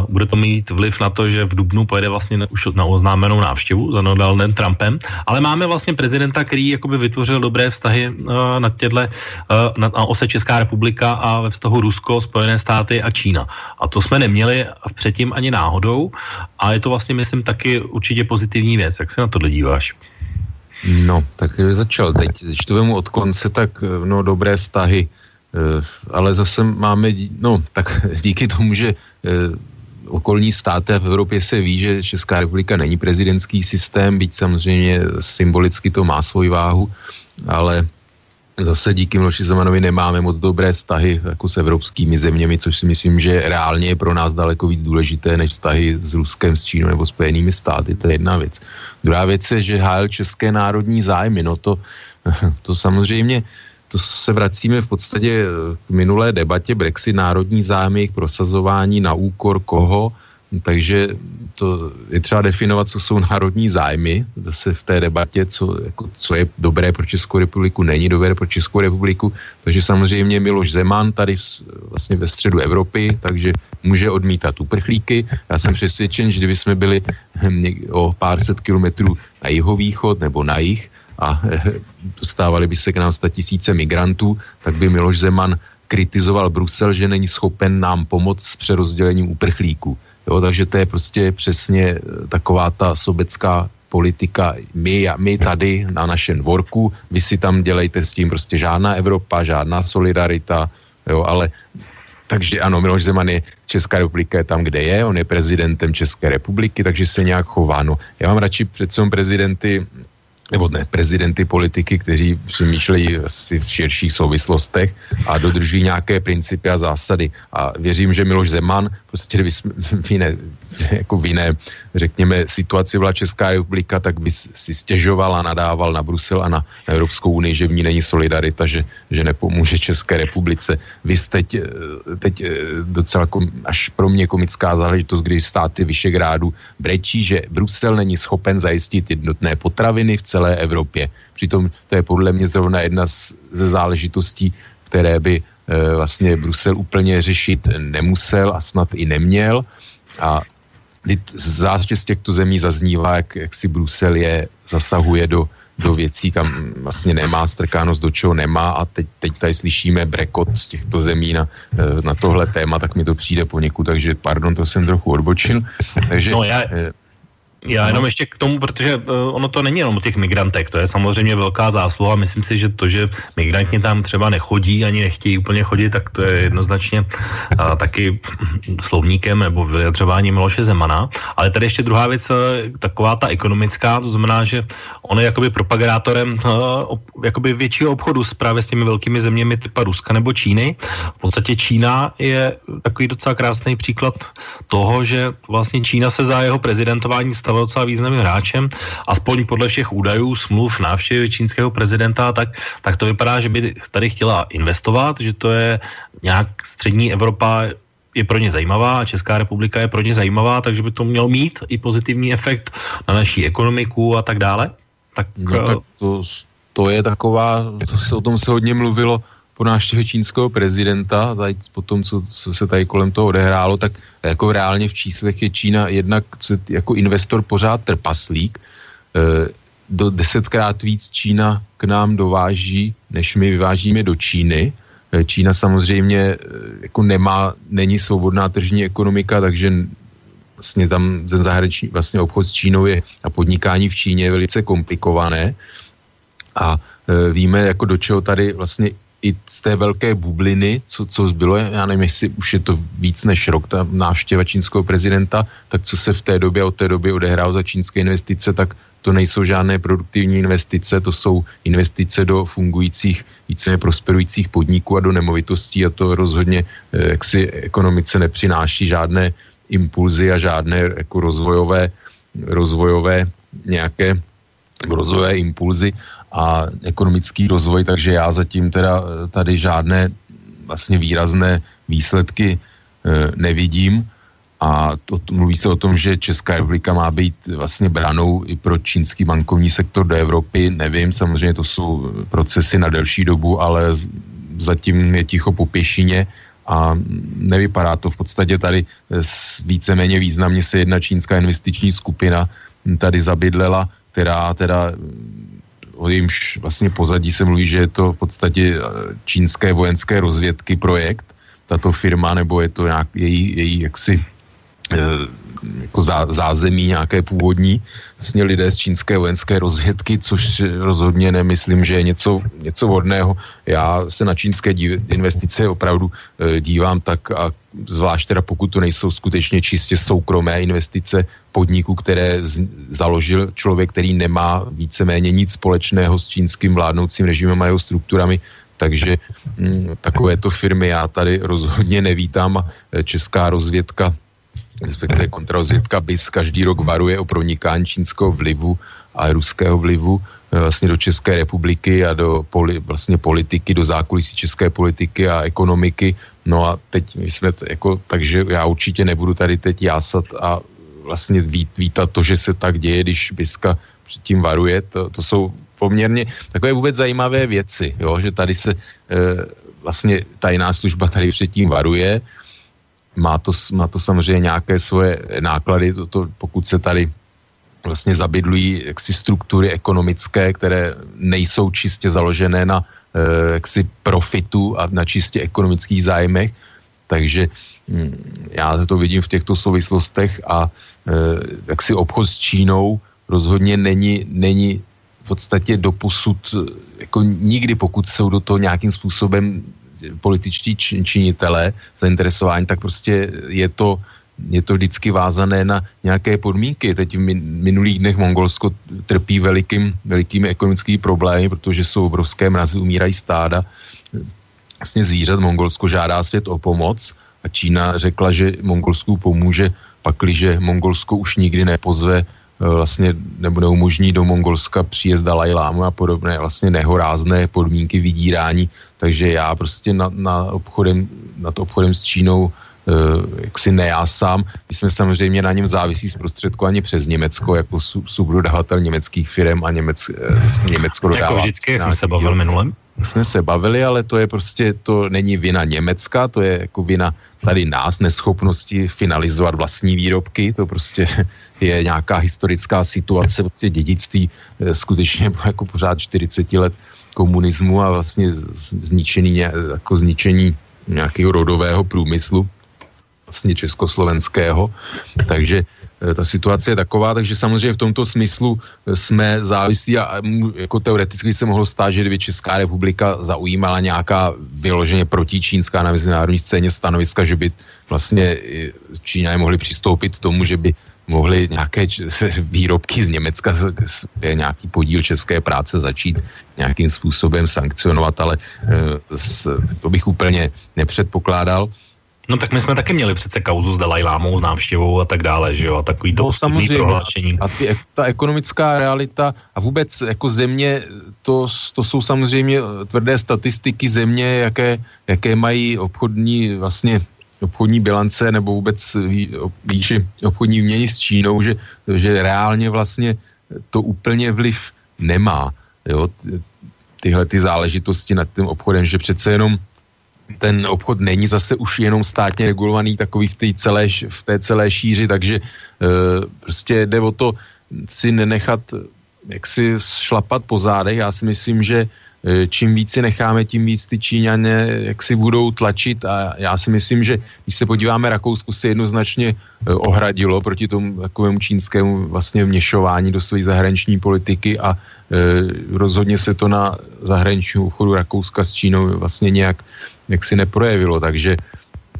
bude to mít vliv na to, že v Dubnu pojede vlastně už na oznámenou návštěvu za Donaldem Trumpem. Ale máme vlastně prezidenta, který jakoby vytvořil dobré vztahy uh, na těhle, uh, na, ose Česká republika a ve vztahu Rusko, Spojené státy a Čína. A to jsme neměli předtím ani náhodou a je to vlastně, myslím, taky určitě pozitivní věc. Jak se na to díváš? No, tak začal teď. Když to vemu od konce, tak eh, no, dobré vztahy. Ale zase máme, no, tak (laughs) díky tomu, že okolní státy a v Evropě se ví, že Česká republika není prezidentský systém, byť samozřejmě symbolicky to má svoji váhu, ale zase díky Miloši Zemanovi nemáme moc dobré vztahy jako s evropskými zeměmi, což si myslím, že reálně je pro nás daleko víc důležité než vztahy s Ruskem, s Čínou nebo Spojenými státy. To je jedna věc. Druhá věc je, že hájil české národní zájmy. No to, (laughs) to samozřejmě to se vracíme v podstatě eh, k minulé debatě. Brexit, národní zájmy, jejich prosazování na úkor koho, takže to je třeba definovat, co jsou národní zájmy, zase v té debatě, co, jako, co je dobré pro Českou republiku, není dobré pro Českou republiku, takže samozřejmě Miloš Zeman tady vlastně ve středu Evropy, takže může odmítat uprchlíky. Já jsem přesvědčen, že kdyby jsme byli hm, o pár set kilometrů na jihovýchod nebo na jih a eh, dostávali by se k nám tisíce migrantů, tak by Miloš Zeman kritizoval Brusel, že není schopen nám pomoct s přerozdělením uprchlíků. Jo, takže to je prostě přesně eh, taková ta sobecká politika. My, my tady na našem dvorku, vy si tam dělejte s tím prostě žádná Evropa, žádná solidarita, jo, ale takže ano, Miloš Zeman je, Česká republika je tam, kde je, on je prezidentem České republiky, takže se nějak chová. No, já mám radši přece prezidenty nebo ne, prezidenty politiky, kteří přemýšlejí asi v širších souvislostech a dodržují nějaké principy a zásady. A věřím, že Miloš Zeman prostě v jiné, (laughs) jako v jiné, řekněme, situaci byla Česká republika, tak by si stěžoval a nadával na Brusel a na Evropskou unii, že v ní není solidarita, že, že nepomůže České republice. Vy jste teď, teď eh, docela kom, až pro mě komická záležitost, když státy Vyšegrádu brečí, že Brusel není schopen zajistit jednotné potraviny v celé Evropě. Přitom to je podle mě zrovna jedna z, ze záležitostí, které by Eh, vlastně Brusel úplně řešit nemusel a snad i neměl. A zvláště z těchto zemí zaznívá, jak, jak si Brusel je, zasahuje do, do věcí, kam vlastně nemá strkánost, do čeho nemá a teď, teď tady slyšíme brekot z těchto zemí na, eh, na tohle téma, tak mi to přijde poněkud, takže pardon, to jsem trochu odbočil. Takže, no já, eh, já jenom ještě k tomu, protože uh, ono to není jenom o těch migrantech, to je samozřejmě velká zásluha. Myslím si, že to, že migranti tam třeba nechodí, ani nechtějí úplně chodit, tak to je jednoznačně uh, taky slovníkem nebo vyjadřování Miloše Zemana. Ale tady ještě druhá věc, uh, taková ta ekonomická, to znamená, že on je jakoby propagátorem ob, jakoby většího obchodu s právě s těmi velkými zeměmi typa Ruska nebo Číny. V podstatě Čína je takový docela krásný příklad toho, že vlastně Čína se za jeho prezidentování stav stával docela významným hráčem, aspoň podle všech údajů, smluv, návštěvy čínského prezidenta, tak, tak to vypadá, že by tady chtěla investovat, že to je nějak střední Evropa je pro ně zajímavá a Česká republika je pro ně zajímavá, takže by to mělo mít i pozitivní efekt na naší ekonomiku a tak dále. Tak, no, tak eh, to, to je taková, to se, o tom se hodně mluvilo po návštěvě čínského prezidenta, tady po tom, co, co se tady kolem toho odehrálo, tak jako reálně v číslech je Čína jednak jako investor pořád trpaslík. E, do desetkrát víc Čína k nám dováží, než my vyvážíme do Číny. E, Čína samozřejmě e, jako nemá, není svobodná tržní ekonomika, takže vlastně tam ten zahraniční vlastně obchod s Čínou je a podnikání v Číně je velice komplikované. A e, víme, jako do čeho tady vlastně i z té velké bubliny, co, co bylo, já nevím, jestli už je to víc než rok, ta návštěva čínského prezidenta, tak co se v té době, od té doby odehrálo za čínské investice, tak to nejsou žádné produktivní investice, to jsou investice do fungujících, více prosperujících podniků a do nemovitostí a to rozhodně eh, jak si ekonomice nepřináší žádné impulzy a žádné jako rozvojové, rozvojové nějaké rozvojové impulzy a ekonomický rozvoj, takže já zatím teda eh, tady žádné vlastně výrazné výsledky e, nevidím a to, mluví se o tom, že Česká republika má být vlastně branou i pro čínský bankovní sektor do Evropy. Nevím, samozřejmě to jsou procesy na delší dobu, ale zatím je ticho po pěšině a nevypadá to v podstatě tady eh, víceméně významně se jedna čínská investiční skupina tady zabydlela, která teda o jejímž vlastně pozadí se mluví, že je to v podstatě eh, čínské vojenské rozvědky projekt, tato firma, nebo je to nějak její, její jaksi eh, jako zá, zázemí nějaké původní, vlastně lidé z čínské vojenské rozvědky, což rozhodně nemyslím, že je něco, něco hodného. Já se na čínské dív, investice opravdu e, dívám tak a zvlášť teda pokud to nejsou skutečně čistě soukromé investice podniků, které z, založil člověk, který nemá víceméně nic společného s čínským vládnoucím režimem a jeho strukturami, takže hm, takovéto firmy já tady rozhodně nevítám a e, česká rozvědka respektive kontrarozvědka BIS každý rok varuje o pronikání čínského vlivu a ruského vlivu vlastně do České republiky a do poli, vlastně politiky, do zákulisí české politiky a ekonomiky. No a teď my jsme, t, jako, takže já určitě nebudu tady teď jásat a vlastně vít, vítat to, že se tak děje, když Biska předtím varuje. To, to jsou poměrně takové vůbec zajímavé věci, jo, že tady se e, vlastně tajná služba tady předtím varuje, má to, má to samozřejmě nějaké svoje náklady, to, to, pokud se tady vlastně zabydlují jaksi struktury ekonomické, které nejsou čistě založené na e, jaksi profitu a na čistě ekonomických zájmech. Takže hm, já to vidím v těchto souvislostech a e, jaksi obchod s Čínou rozhodně není, není v podstatě doposud jako nikdy, pokud jsou do toho nějakým způsobem političtí činitelé zainteresování, tak prostě je to, je to vždycky vázané na nějaké podmínky. Teď v minulých dnech Mongolsko trpí velikým, velikými ekonomickými problémy, protože jsou obrovské mrazy, umírají stáda. Vlastně zvířat Mongolsko žádá svět o pomoc a Čína řekla, že Mongolsku pomůže, pakliže Mongolsko už nikdy nepozve vlastně nebo neumožní do Mongolska příjezd Dalaj Lámu a podobné vlastně nehorázné podmínky vydírání, takže já prostě na, na obchodem, nad obchodem s Čínou uh, jak si nejásám. My jsme samozřejmě na něm závisí zprostředkovaně přes Německo, jako subdodavatel německých firm a Němec, uh, Německo dodává. Jako vždycky, jak jsme se bavili minulem? Jsme se bavili, ale to je prostě, to není vina Německa, to je jako vina tady nás, neschopnosti finalizovat vlastní výrobky, to prostě (laughs) je nějaká historická situace, prostě dědictví eh, skutečně (laughs) jako pořád 40 let komunismu a vlastně zničený, jako zničení nějakého rodového průmyslu, vlastně československého. Takže eh, ta situace je taková, takže samozřejmě v tomto smyslu eh, jsme závislí a jako teoreticky se mohlo stát, že kdyby Česká republika zaujímala nějaká vyloženě protičínská na mezinárodní scéně stanoviska, že by vlastně Číňané mohli přistoupit k tomu, že by mohli nějaké (laughs) výrobky z Německa, je nějaký podíl české práce začít nějakým způsobem sankcionovat, ale eh, to bych úplně nepředpokládal. No tak my jsme taky měli přece kauzu s Dalajlámou, s návštěvou a tak dále, že jo, a takový to no, samozřejmě, prohlášení. A ty, ta ekonomická realita a vůbec jako země, to, to jsou samozřejmě tvrdé statistiky země, jaké, jaké mají obchodní vlastně obchodní bilance nebo vůbec výši obchodní výměny s Čínou, že, že reálně vlastně to úplně vliv nemá. Jo? Tyhle ty záležitosti nad tím obchodem, že přece jenom ten obchod není zase už jenom státně regulovaný takový v té celé, v té celé šíři, takže e, prostě jde o to si nenechat jak si šlapat po zádech. Já si myslím, že Eh, čím víc si necháme, tím víc ty Číňané jak si budou tlačit a já si myslím, že když se podíváme, Rakousko se jednoznačně eh, ohradilo proti tomu takovému čínskému vlastně vměšování do své zahraniční politiky a e, rozhodně se to na zahraničním obchodu Rakouska s Čínou vlastně nějak jak si neprojevilo, takže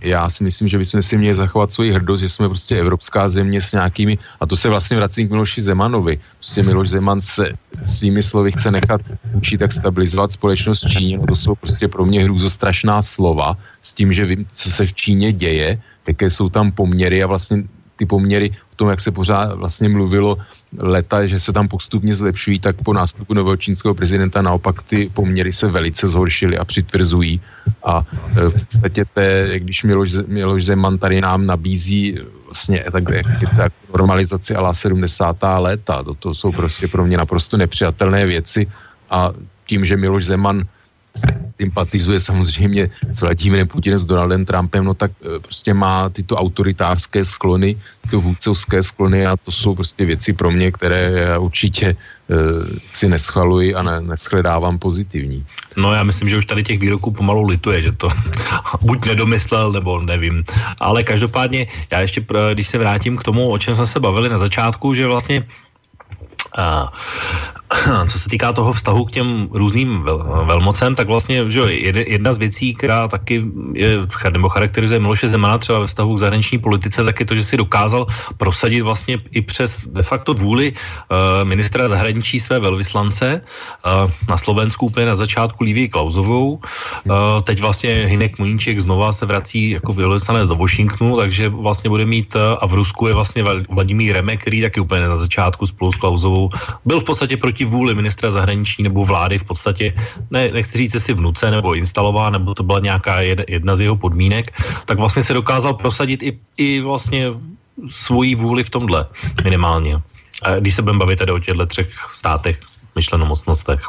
já si myslím, že bychom si měli zachovat svoji hrdost, že jsme prostě evropská země s nějakými, a to se vlastně vrací k Miloši Zemanovi. Prostě Miloš Zeman se svými slovy chce nechat učit, jak stabilizovat společnost v Číně. No to jsou prostě pro mě hrůzostrašná slova s tím, že vím, co se v Číně děje, jaké jsou tam poměry a vlastně ty poměry o tom, jak se pořád vlastně mluvilo leta, že se tam postupně zlepšují, tak po nástupu nového čínského prezidenta naopak ty poměry se velice zhoršily a přitvrzují. A e, v podstatě té, když Miloš, Miloš Zeman tady nám nabízí vlastně tak, tak normalizaci ala 70. léta, to, to jsou prostě pro mě naprosto nepřijatelné věci a tím, že Miloš Zeman sympatizuje samozřejmě s Vladimírem Putinem, s Donaldem Trumpem, no tak e, prostě má tyto autoritářské sklony, tyto vůdcovské sklony a to jsou prostě věci pro mě, které já určitě uh, si neschvaluji a ne, neschledávám pozitivní. No já myslím, že už tady těch výroků pomalu lituje, že to (laughs) buď nedomyslel, nebo nevím. Ale každopádně, já ještě, když se vrátím k tomu, o čem jsme se bavili na začátku, že vlastně uh, (clears throat) co se týká toho vztahu k těm různým vel, velmocem, tak vlastně že jedna z věcí, která taky je, nebo charakterizuje Miloše Zemana třeba ve vztahu k zahraniční politice, tak je to, že si dokázal prosadit vlastně i přes de facto vůli uh, ministra zahraničí své velvyslance uh, na Slovensku úplně na začátku Lívii Klauzovou. Uh, teď vlastně Hinek Muníček znova se vrací jako velvyslanec do Washingtonu, takže vlastně bude mít uh, a v Rusku je vlastně Vladimír Remek, který taky úplně na začátku spolu s Klauzovou byl v podstatě proti vůli ministra zahraničí nebo vlády v podstatě, ne, nechci říct, si vnuce nebo instalovala, nebo to byla nějaká jedna z jeho podmínek, tak vlastně se dokázal prosadit i, i vlastně svoji vůli v tomhle minimálně. Když se budeme bavit tedy o těchto třech státech, myšlenomocnostech.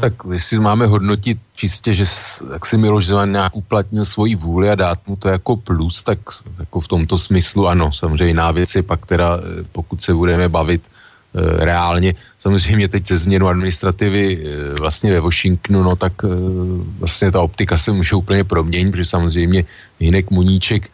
Tak jestli máme hodnotit čistě, že jak si Miloš Zeman nějak uplatnil svoji vůli a dát mu to jako plus, tak jako v tomto smyslu ano. Samozřejmě jiná věc je pak teda, eh, pokud se budeme bavit reálně, samozřejmě teď se změnu administrativy e, vlastně ve Washingtonu, no tak e, vlastně ta optika se může úplně proměnit, protože samozřejmě Hinek Muníček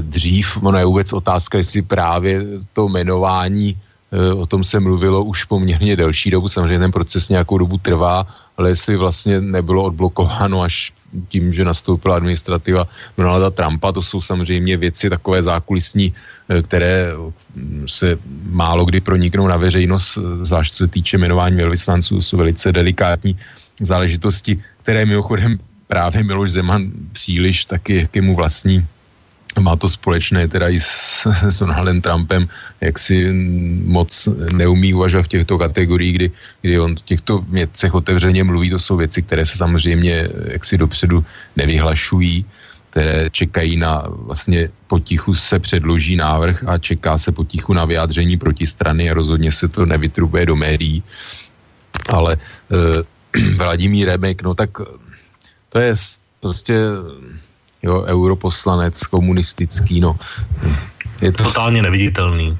dřív, ono je vůbec otázka, jestli právě to jmenování Eh, o tom se mluvilo už poměrně delší dobu, samozřejmě ten proces nějakou dobu trvá, ale jestli vlastně nebylo odblokováno až tím, že nastoupila administrativa Donalda Trumpa, to jsou samozřejmě věci takové zákulisní, eh, které mm, se málo kdy proniknou na veřejnost, eh, zvlášť se týče jmenování velvyslanců, jsou velice delikátní záležitosti, které mimochodem právě Miloš Zeman příliš taky, jak je mu vlastní, má to společné teda i s, (laughs) s Donaldem Trumpem, jak si moc neumí uvažovat v těchto kategoriích, kdy, kdy on v těchto věcech otevřeně mluví, to jsou věci, které se samozřejmě jaksi dopředu nevyhlašují, které čekají na vlastně potichu se předloží návrh a čeká se potichu na vyjádření protistrany a rozhodně se to nevytrubuje do médií. Ale eh, (clears throat) Vladimír Remek, no tak to je prostě jo, europoslanec komunistický, no. Je to totálně neviditelný.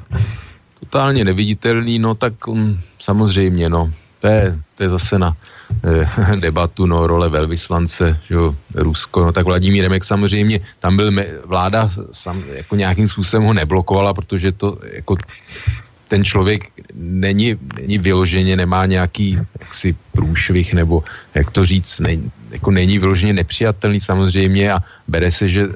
Totálně neviditelný, no tak um, samozřejmě, no. To je, to je zase na eh, (laughs) debatu, no, role velvyslance, jo, Rusko, no tak Vladimír Remek samozřejmě, tam byl, me, vláda sam, jako nějakým způsobem ho neblokovala, protože to, jako ten člověk není, není vyloženě, nemá nějaký jaksi průšvih, nebo jak to říct, ne, jako není vyloženě nepřijatelný samozřejmě a bere se, že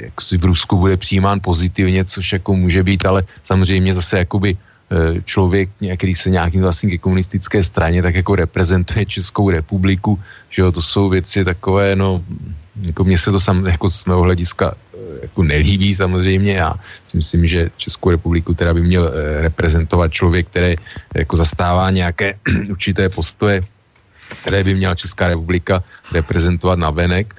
jak si v Rusku bude přijímán pozitivně, což jako může být, ale samozřejmě zase jakoby e, člověk, který se nějakým vlastně ke komunistické straně, tak jako reprezentuje Českou republiku, že jo, to jsou věci takové, no, jako mně se to sam, jako z mého hlediska jako nelíbí samozřejmě. Já si myslím, že Českou republiku teda by měl eh, reprezentovat člověk, který jako zastává nějaké (clears throat) určité postoje, které by měla Česká republika reprezentovat na venek,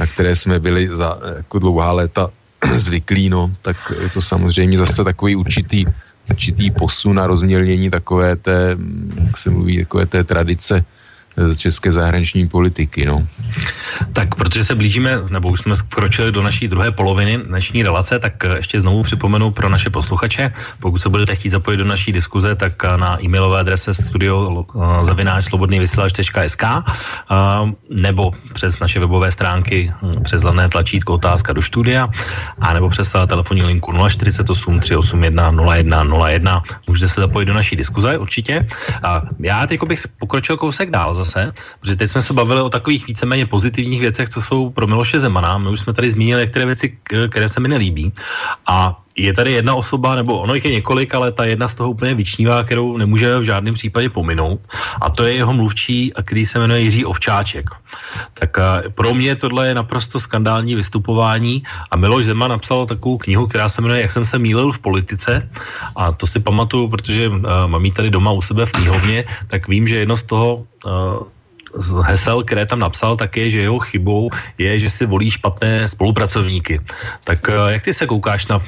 na které jsme byli za eh, jako dlouhá léta (clears throat) zvyklí, no, tak je to samozřejmě zase takový určitý, určitý posun a rozmělnění takové té, hm, jak se mluví, takové té tradice z české zahraniční politiky. No. Tak protože se blížíme, nebo už jsme vkročili do naší druhé poloviny dnešní relace, tak eh, ještě znovu připomenu pro naše posluchače, pokud se budete chtít zapojit do naší diskuze, tak eh, na e-mailové adrese studio eh, zavináč slobodný vysílač.sk nebo přes naše webové stránky hm, přes hlavné tlačítko otázka do studia a nebo přes telefonní linku 048 381 01 01. Můžete se zapojit do naší diskuze určitě. A já teď bych pokročil kousek dál zase, protože teď jsme se bavili o takových víceméně pozitivních věcech, co jsou pro Miloše Zemana. My už jsme tady zmínili některé věci, které se mi nelíbí. A je tady jedna osoba, nebo ono jich je několik, ale ta jedna z toho úplně vyčnívá, kterou nemůže v žádném případě pominout. A to je jeho mluvčí, který se jmenuje Jiří Ovčáček. Tak pro mě tohle je naprosto skandální vystupování a Miloš Zeman napsal takovou knihu, která se jmenuje Jak jsem se mýlil v politice. A to si pamatuju, protože mám ji tady doma u sebe v knihovně, tak vím, že jedno z toho hesel, které tam napsal, tak je, že jeho chybou je, že si volí špatné spolupracovníky. Tak jak ty se koukáš na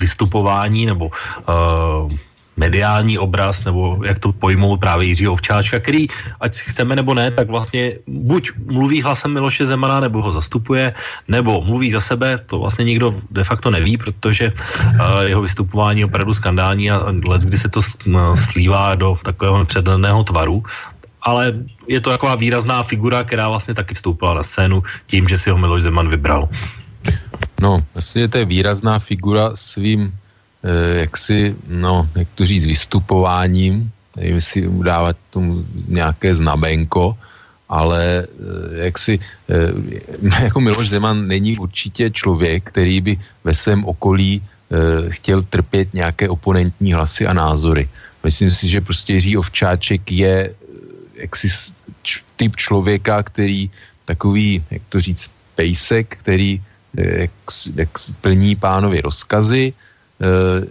vystupování nebo uh, mediální obraz, nebo jak to pojmou právě Jiří Ovčáčka, který, ať chceme nebo ne, tak vlastně buď mluví hlasem Miloše Zemana, nebo ho zastupuje, nebo mluví za sebe, to vlastně nikdo de facto neví, protože uh, jeho vystupování je opravdu skandální a let, kdy se to slívá do takového předleného tvaru, ale je to taková výrazná figura, která vlastně taky vstoupila na scénu tím, že si ho Miloš Zeman vybral. No, vlastně to je výrazná figura svým, eh, jaksi, no, jak to říct, vystupováním, nevím, jestli udávat tomu nějaké znamenko, ale eh, jak si, eh, (laughs) jako Miloš Zeman není určitě člověk, který by ve svém okolí eh, chtěl trpět nějaké oponentní hlasy a názory. Myslím si, že prostě Jiří Ovčáček je jaksi typ člověka, který takový, jak to říct, pejsek, který jak, jak plní pánovi rozkazy. Eh,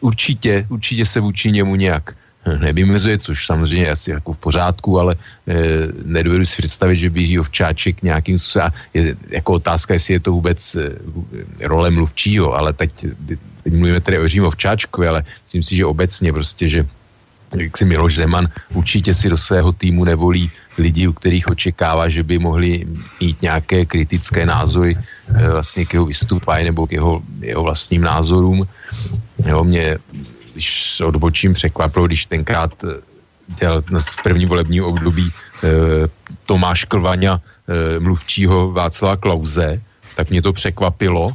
určitě, určitě se vůči němu nějak nevymezuje, což samozřejmě asi jako v pořádku, ale e, nedovedu si představit, že by Ovčáček nějakým způsobem, je jako otázka, jestli je to vůbec e, role mluvčího, ale teď, teď mluvíme tedy o Jiřím Ovčáčkovi, ale myslím si, že obecně prostě, že jak si Miloš Zeman určitě si do svého týmu nevolí lidi, u kterých očekává, že by mohli mít nějaké kritické názory e, vlastně k jeho vystupání nebo k jeho, jeho vlastním názorům. Jo, mě když odbočím, překvapilo, když tenkrát eh, dělal v první volební období eh, Tomáš Klvaňa eh, mluvčího Václava Klauze, tak mě to překvapilo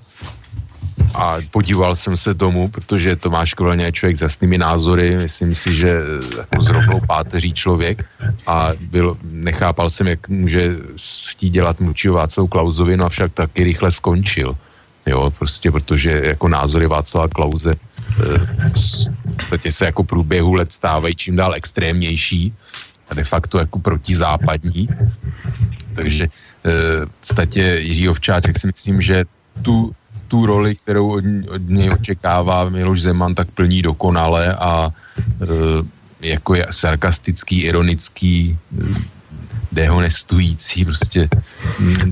a podíval jsem se tomu, protože Tomáš Klvaňa je člověk s jasnými názory, myslím si, že jako zrovnou páteří člověk a byl, nechápal jsem, jak může chtít dělat mluvčího Václavu Klauzovi, no však taky rychle skončil. Jo, prostě protože jako názory Václava Klauze podstatě se jako průběhu let stávají čím dál extrémnější a de facto jako protizápadní. Takže v podstatě Jiří Ovčáček si myslím, že tu, tu roli, kterou od, od něj očekává Miloš Zeman, tak plní dokonale a jako je sarkastický, ironický, dehonestující prostě.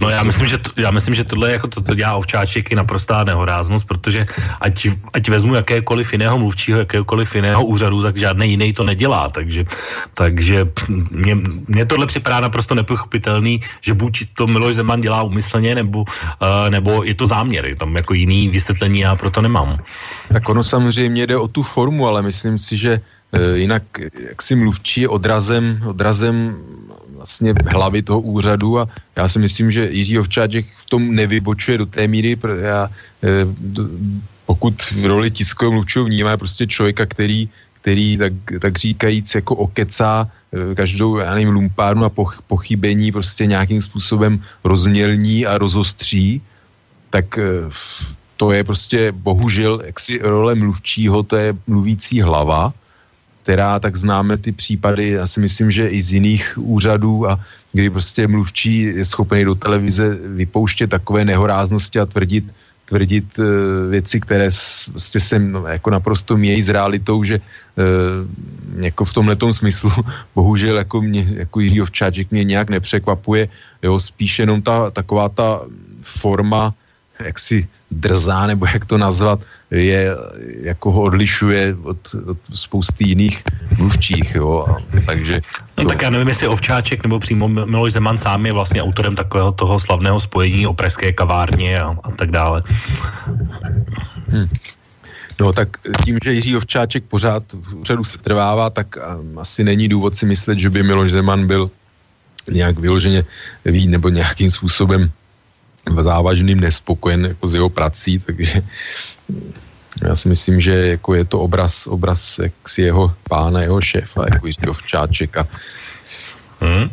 No já myslím, že to, já myslím, že tohle jako to, to dělá Ovčáček je naprostá nehoráznost, protože ať, ať vezmu jakékoliv jiného mluvčího, jakékoliv jiného úřadu, tak žádný jiný to nedělá, takže, takže mě, mě tohle připadá naprosto nepochopitelný, že buď to Miloš Zeman dělá umyslně, nebo, uh, nebo je to záměr, je tam jako jiný vysvětlení já proto nemám. Tak ono samozřejmě jde o tu formu, ale myslím si, že uh, jinak, jak si mluvčí je odrazem, odrazem vlastně hlavy toho úřadu a já si myslím, že Jiří Ovčáček v tom nevybočuje do té míry, já, eh, pokud v roli tiskového mluvčího vnímá prostě člověka, který, který tak, tak říkajíc jako okecá eh, každou, já nevím, lumpárnu a pochybení prostě nějakým způsobem rozmělní a rozostří, tak eh, to je prostě bohužel jaksi role mluvčího, to je mluvící hlava, která tak známe ty případy, já si myslím, že i z jiných úřadů a kdy prostě mluvčí je schopný do televize vypouštět takové nehoráznosti a tvrdit, tvrdit uh, věci, které prostě se no, jako naprosto mějí s realitou, že uh, jako v tomhle smyslu (laughs) bohužel jako, mě, jako Jiří Ovčáček mě nějak nepřekvapuje, jo, spíš jenom ta taková ta forma jaksi drzá, nebo jak to nazvat, je, jako ho odlišuje od, od spousty jiných mluvčích, jo, a, takže... No to... tak já nevím, jestli Ovčáček nebo přímo Miloš Zeman sám je vlastně autorem takového toho slavného spojení o pražské kavárně a, a tak dále. Hmm. No tak tím, že Jiří Ovčáček pořád v úřadu se trvává, tak asi není důvod si myslet, že by Miloš Zeman byl nějak vyloženě ví, nebo nějakým způsobem závažným nespokojen jako s jeho prací, takže já si myslím, že jako je to obraz, obraz jak si jeho pána, jeho šéfa, jako Jiřího Včáčeka, Hmm.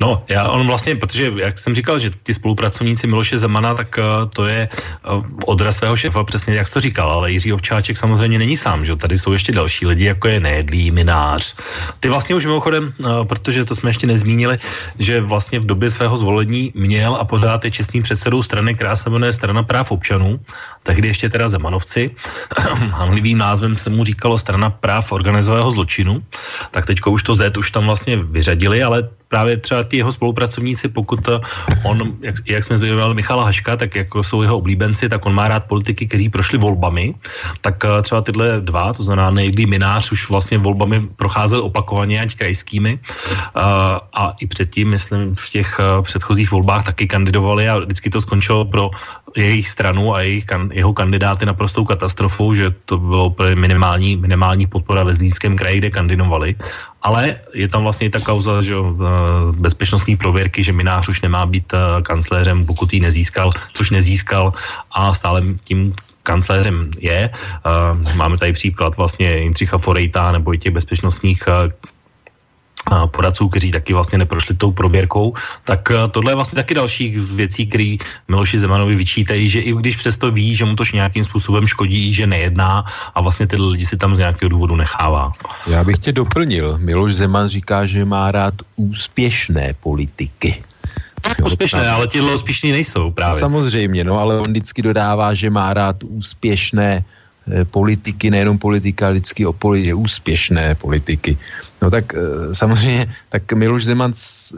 No, já on vlastně, protože jak jsem říkal, že ty spolupracovníci Miloše Zemana, tak uh, to je uh, odraz svého šéfa, přesně jak jsi to říkal, ale Jiří Ovčáček samozřejmě není sám, že tady jsou ještě další lidi, jako je Nédlý, Minář. Ty vlastně už mimochodem, uh, protože to jsme ještě nezmínili, že vlastně v době svého zvolení měl a pořád je čestným předsedou strany, která se jmenuje Strana práv občanů, tehdy ještě teda Zemanovci, (clears throat) hanlivým názvem se mu říkalo Strana práv organizovaného zločinu, tak teďko už to Z už tam vlastně vyřadili, ale ale právě třeba ti jeho spolupracovníci, pokud on, jak, jak jsme zmiňovali Michala Haška, tak jako jsou jeho oblíbenci, tak on má rád politiky, kteří prošli volbami, tak eh, třeba tyhle dva, to znamená Nejdý Minář už vlastně volbami procházel opakovaně, ať krajskými a, eh, a i předtím, myslím, v těch eh, předchozích volbách taky kandidovali a vždycky to skončilo pro jejich stranu a jejich, jeho kandidáty naprostou katastrofou, že to bylo minimální, minimální podpora ve Zlínském kraji, kde kandidovali. Ale je tam vlastně ta kauza, že bezpečnostní prověrky, že Minář už nemá být kancléřem, pokud ji nezískal, což nezískal a stále tím kancléřem je. Máme tady příklad vlastně Jindřicha Forejta nebo i těch bezpečnostních poradců, kteří taky vlastně neprošli tou proběrkou, tak eh, tohle je vlastně taky další z věcí, které Miloši Zemanovi vyčítají, že i když přesto ví, že mu to nějakým způsobem škodí, že nejedná a vlastně ty lidi si tam z nějakého důvodu nechává. Já bych tě doplnil. Miloš Zeman říká, že má rád úspěšné politiky. Tak úspěšné, ale tyhle úspěšní nejsou právě. Samozřejmě, no, ale on vždycky dodává, že má rád úspěšné politiky, nejenom politika, lidský o politiky, úspěšné politiky. No tak samozřejmě, tak Miloš Zeman,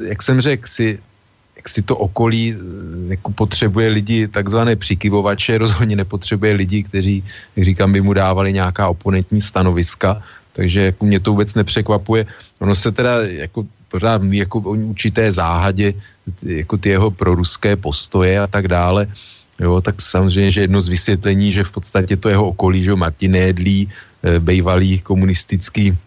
jak jsem řekl, si jak si to okolí jako potřebuje lidi takzvané přikyvovače, rozhodně nepotřebuje lidi, kteří, jak říkám, by mu dávali nějaká oponentní stanoviska, takže jako mě to vůbec nepřekvapuje. Ono se teda jako pořád jako o určité záhadě, jako ty jeho proruské postoje a tak dále. Jo, tak samozřejmě, že jedno z vysvětlení, že v podstatě to jeho okolí, že Martin Nédlí, eh, bývalý komunistický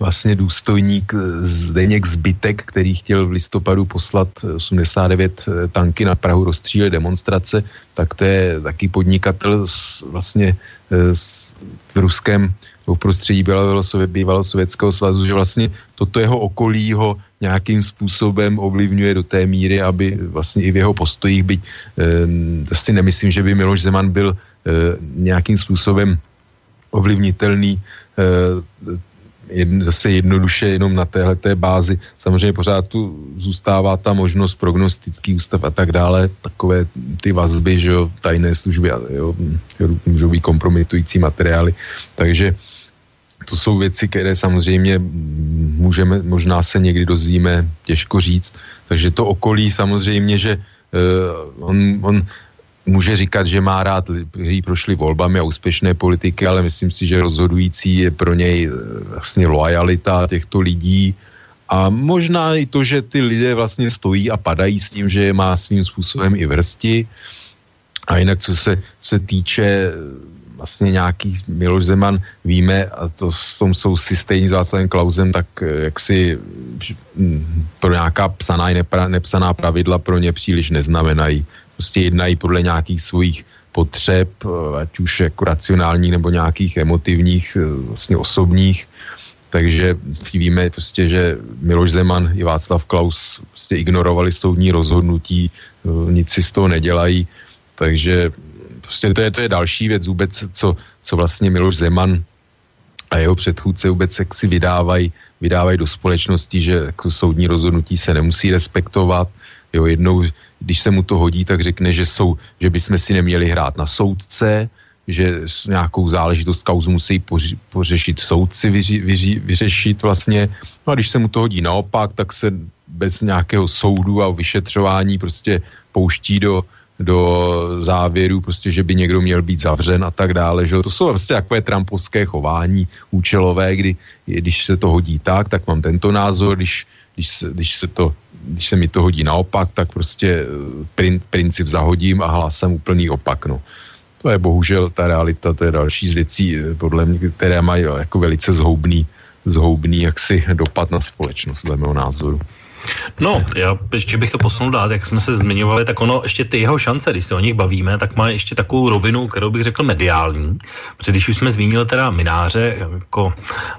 vlastně důstojník eh, Zdeněk Zbytek, který chtěl v listopadu poslat 89 eh, tanky na Prahu rozstřílet demonstrace, tak to je taky podnikatel vlastně v ruském v prostředí bývalého, bývalého Sovětského svazu, že vlastně toto jeho okolí ho nějakým způsobem ovlivňuje do té míry, aby vlastně i v jeho postojích, byť e, si nemyslím, že by Miloš Zeman byl e, nějakým způsobem ovlivnitelný e, jedn, zase jednoduše jenom na téhleté bázi. Samozřejmě pořád tu zůstává ta možnost prognostický ústav a tak dále, takové ty vazby, že jo, tajné služby, jo, můžou být kompromitující materiály, takže to jsou věci, které samozřejmě můžeme, možná se někdy dozvíme, těžko říct. Takže to okolí samozřejmě, že uh, on, on může říkat, že má rád, kteří prošli volbami a úspěšné politiky, ale myslím si, že rozhodující je pro něj eh, vlastně lojalita těchto lidí a možná i to, že ty lidé vlastně stojí a padají s tím, že je má svým způsobem i vrsti. A jinak, co se, co se týče vlastně nějaký Miloš Zeman víme, a to v tom jsou si stejní s Václavem Klausem, tak eh, jak si hm, pro nějaká psaná i nepsaná pravidla pro ně příliš neznamenají. Prostě jednají podle nějakých svých potřeb, eh, ať už jako racionálních nebo nějakých emotivních, eh, vlastně osobních. Takže víme prostě, že Miloš Zeman i Václav Klaus prostě ignorovali soudní rozhodnutí, nic si z toho nedělají, takže prostě to je, to je další věc vůbec, co, co vlastně Miloš Zeman a jeho předchůdce vůbec jak si vydávají, vydávají do společnosti, že jako soudní rozhodnutí se nemusí respektovat. Jo, jednou, když se mu to hodí, tak řekne, že, jsou, že bychom si neměli hrát na soudce, že nějakou záležitost kauzu musí poři, pořešit soudci, vyři, vyři, vyřešit vlastně. No a když se mu to hodí naopak, tak se bez nějakého soudu a vyšetřování prostě pouští do, do závěru, prostě, že by někdo měl být zavřen a tak dále. Že? To jsou prostě takové trampovské chování účelové, kdy když se to hodí tak, tak mám tento názor, když, když, se, když, se, to, když se mi to hodí naopak, tak prostě eh, prin, princip zahodím a hlásím úplný opak. No. To je bohužel ta realita, to je další z věcí, eh, podle mě, které mají jako velice zhoubný, zhoubný jaksi dopad na společnost, dle mého názoru. No, já ještě bych to posunul dát, jak jsme se zmiňovali, tak ono ještě ty jeho šance, když se o nich bavíme, tak má ještě takovou rovinu, kterou bych řekl mediální, protože když už jsme zmínili teda Mináře jako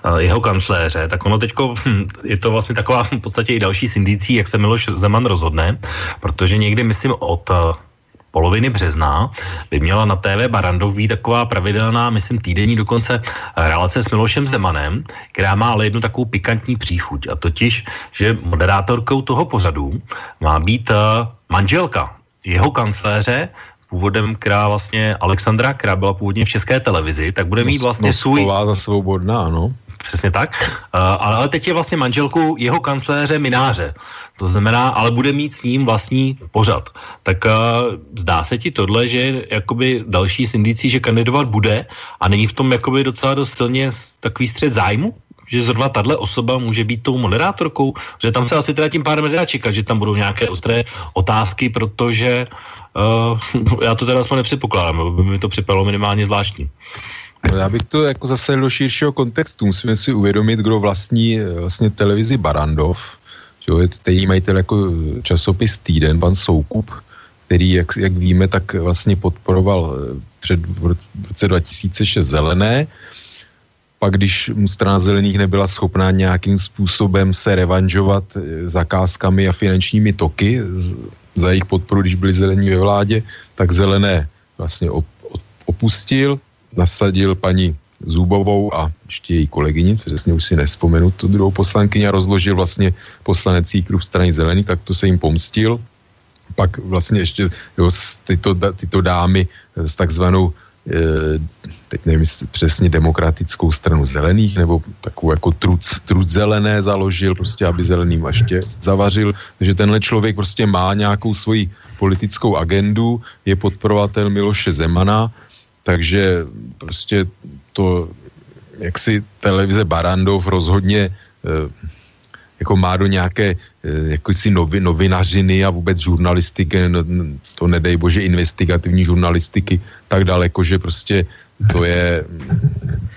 uh, jeho kancléře, tak ono teďko hm, je to vlastně taková v podstatě i další syndicí, jak se Miloš Zeman rozhodne, protože někdy, myslím, od uh, poloviny března by měla na TV Barandov být taková pravidelná, myslím týdenní dokonce relace s Milošem Zemanem, která má ale jednu takovou pikantní příchuť a totiž, že moderátorkou toho pořadu má být uh, manželka jeho kancléře, původem, která vlastně Alexandra, která byla původně v české televizi, tak bude mít vlastně svůj... za svobodná, ano. Přesně tak. Uh, ale teď je vlastně manželkou jeho kancléře Mináře. To znamená, ale bude mít s ním vlastní pořad. Tak uh, zdá se ti tohle, že jakoby další syndicí, že kandidovat bude a není v tom jakoby docela dost silně takový střed zájmu? že zrovna tahle osoba může být tou moderátorkou, že tam se asi teda tím pádem nedá čekat, že tam budou nějaké ostré otázky, protože uh, (laughs) já to teda aspoň nepředpokládám, by mi to připadalo minimálně zvláštní. No já bych to jako zase do širšího kontextu. Musíme si uvědomit, kdo vlastní eh, vlastně televizi Barandov, Jo, stejný majitel jako časopis Týden, pan Soukup, který, jak, jak víme, tak vlastně podporoval eh, před v roce 2006 zelené. Pak, když mu strana zelených nebyla schopná nějakým způsobem se revanžovat eh, zakázkami a finančními toky za jejich podporu, když byli zelení ve vládě, tak zelené vlastně opustil, nasadil paní Zubovou a ještě její kolegyni, přesně už si nespomenu tu druhou poslankyni a rozložil vlastně poslanecí klub strany zelený, tak to se jim pomstil. Pak vlastně ještě jo, tyto, tyto dámy s takzvanou teď nevím, přesně demokratickou stranu zelených, nebo takovou jako truc, truc zelené založil, prostě aby zeleným ještě zavařil. Takže tenhle člověk prostě má nějakou svoji politickou agendu, je podporovatel Miloše Zemana, takže prostě to, jak si televize Barandov rozhodně jako má do nějaké jako si novi, novinařiny a vůbec žurnalistiky, to nedej bože investigativní žurnalistiky tak daleko, že prostě to je,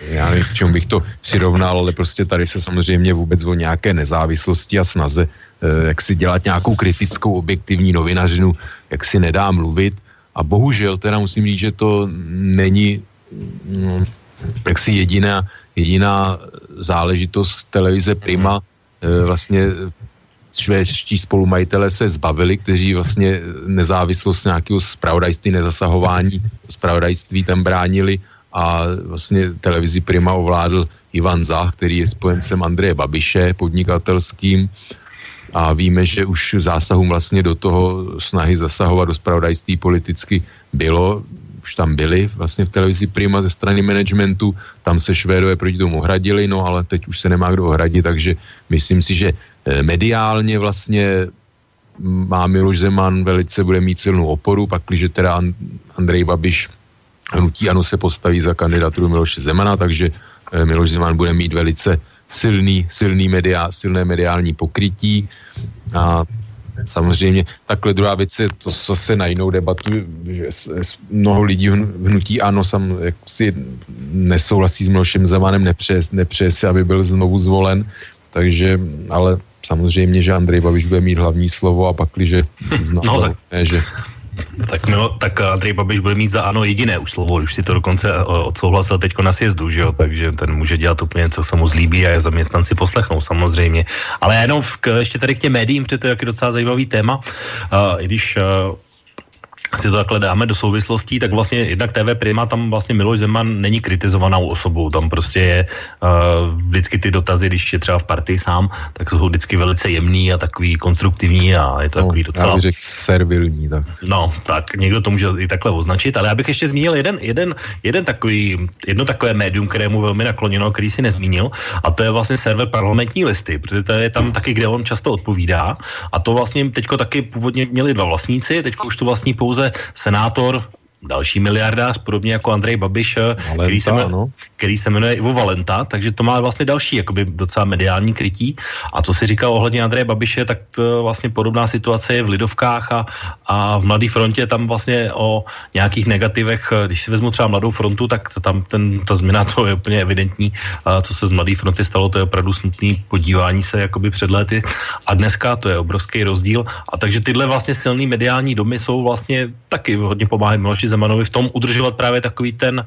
já nevím, k čemu bych to přirovnal, ale prostě tady se samozřejmě vůbec o nějaké nezávislosti a snaze, eh, jak si dělat nějakou kritickou objektivní novinařinu, jak si nedá mluvit. A bohužel teda musím říct, že to není no, jak si jediná, jediná záležitost televize Prima, eh, vlastně švédští spolumajitele se zbavili, kteří vlastně nezávislost nějakého spravodajství, nezasahování spravodajství tam bránili. A vlastně televizi Prima ovládl Ivan Zach, který je spojencem Andreje Babiše, podnikatelským a víme, že už zásahům vlastně do toho snahy zasahovat do spravodajství politicky bylo, už tam byli vlastně v televizi Prima ze strany managementu, tam se Švédové proti tomu ohradili, no ale teď už se nemá kdo ohradit, takže myslím si, že eh, mediálně vlastně má Miloš Zeman velice bude mít silnou oporu, pakliže teda Andrej Babiš hnutí ano se postaví za kandidaturu Miloše Zemana, takže eh, Miloš Zeman bude mít velice silný, silný media, silné mediální pokrytí a samozřejmě takhle druhá věc je to zase na jinou debatu, že mnoho lidí hnutí ano sam si nesouhlasí s Milošem Zemanem, nepřeje, nepřeje si, aby byl znovu zvolen, takže, ale samozřejmě, že Andrej Babiš bude mít hlavní slovo a pak, že (laughs) no, tak. Ne, že tak, Milo, tak Andrej Babiš bude mít za ano jediné už slovo, už si to dokonce eh, odsouhlasil teď na sjezdu, že jo? takže ten může dělat úplně, co se mu zlíbí a je zaměstnanci poslechnou samozřejmě. Ale jenom v, ještě tady k těm médiím, protože to je docela zajímavý téma, uh, i když uh, si to takhle dáme do souvislostí, tak vlastně jednak TV Prima, tam vlastně Miloš Zeman není kritizovanou osobou, tam prostě je uh, vždycky ty dotazy, když je třeba v partii sám, tak jsou vždycky velice jemný a takový konstruktivní a je to no, takový docela... Já bych řekl servilní, tak. No, tak někdo to může i takhle označit, ale já bych ještě zmínil jeden, jeden, jeden takový, jedno takové médium, kterému velmi nakloněno, který si nezmínil, a to je vlastně server parlamentní listy, protože to je tam taky, kde on často odpovídá a to vlastně teďko taky původně měli dva vlastníci, teďko už to vlastní pouze pouze senátor další miliardář, podobně jako Andrej Babiš, Valenta, který, se jmenuje, no. který se jmenuje Ivo Valenta, takže to má vlastně další jakoby docela mediální krytí. A co si říkal ohledně Andreje Babiše, tak to vlastně podobná situace je v Lidovkách a, a v Mladé frontě tam vlastně o nějakých negativech, když si vezmu třeba Mladou frontu, tak tam ten, ta změna (laughs) to je úplně evidentní, a co se z Mladé fronty stalo, to je opravdu smutný podívání se jakoby před lety a dneska to je obrovský rozdíl. A takže tyhle vlastně silný mediální domy jsou vlastně taky hodně pomáhají Miloši Zemanovi v tom udržovat právě takový ten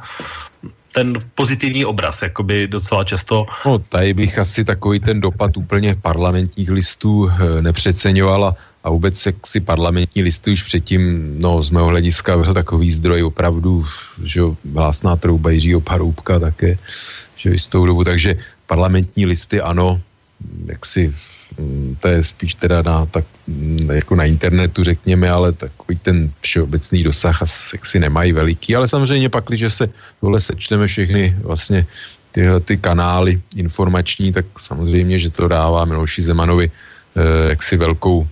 ten pozitivní obraz, jakoby docela často. No, tady bych asi takový ten dopad úplně parlamentních listů eh, nepřeceňoval a, a vůbec jak si parlamentní listy už předtím, no z mého hlediska byl takový zdroj opravdu, že hlásná trouba Jiřího Paroubka také, že jistou dobu, takže parlamentní listy ano, jak si to je spíš teda na, tak, mm, jako na internetu, řekněme, ale takový ten všeobecný dosah asi si nemají veliký, ale samozřejmě pak, když se tohle sečteme všechny vlastně tyhle ty kanály informační, tak samozřejmě, že to dává Miloši Zemanovi eh, jaksi velkou,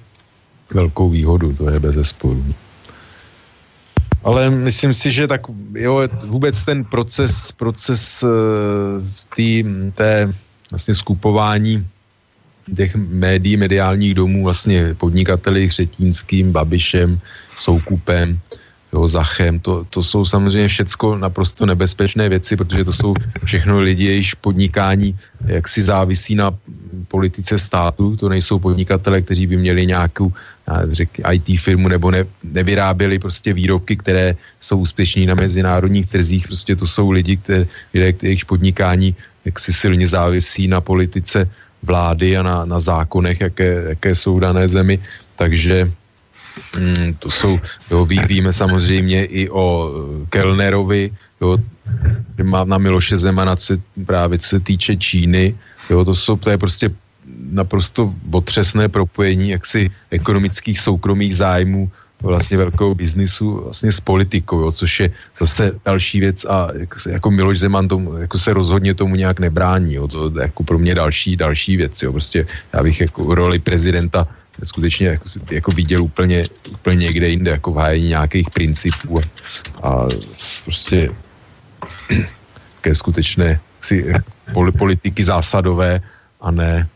velkou výhodu, to je bez zesporu. Ale myslím si, že tak jo, vůbec ten proces, proces uh, tý, té vlastně skupování těch médií, mediálních domů, vlastně podnikateli Třetínským, Babišem, Soukupem, jo, Zachem, to, to jsou samozřejmě všecko naprosto nebezpečné věci, protože to jsou všechno lidi, jejichž podnikání jaksi závisí na politice státu, to nejsou podnikatele, kteří by měli nějakou řek, IT firmu nebo ne, nevyráběli prostě výrobky, které jsou úspěšní na mezinárodních trzích, prostě to jsou lidi, které, jejichž podnikání jaksi silně závisí na politice vlády a na, na zákonech, jaké, jaké jsou dané zemi. Takže mm, to jsou, jo, ví, víme samozřejmě i o Kellnerovi, jo, má na Miloše Zemana, co se, právě co se týče Číny, jo, to, jsou, to je prostě naprosto otřesné propojení jaksi ekonomických soukromých zájmů vlastně velkou biznisu vlastně s politikou, jo, což je zase další věc a jako Miloš Zeman tomu, jako se rozhodně tomu nějak nebrání, jo, to jako pro mě další, další věc, jo, prostě já bych jako roli prezidenta skutečně jako, jako viděl úplně, úplně někde jinde, jako v hájení nějakých principů a, a prostě (clears throat) ke skutečné si, politiky zásadové a ne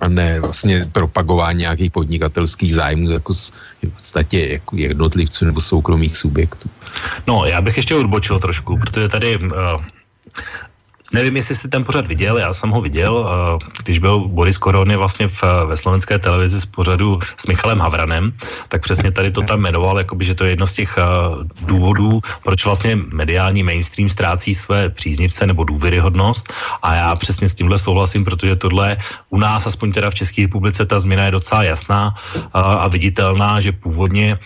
a ne vlastně propagování nějakých podnikatelských zájmů jako z, v podstatě jako jednotlivců nebo soukromých subjektů. No, já bych ještě odbočil trošku, protože tady uh, Nevím, jestli jste ten pořad viděl, já jsem ho viděl, když byl Boris Korony vlastně v, ve slovenské televizi z pořadu s Michalem Havranem, tak přesně tady to tam jmenoval, jakoby, že to je jedno z těch důvodů, proč vlastně mediální mainstream ztrácí své příznivce nebo důvěryhodnost. A já přesně s tímhle souhlasím, protože tohle u nás, aspoň teda v České republice, ta změna je docela jasná a viditelná, že původně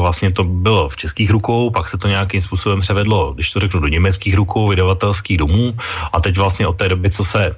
vlastně to bylo v českých rukou, pak se to nějakým způsobem převedlo, když to řeknu, do německých rukou, vydavatelských domů a teď vlastně od té doby, co se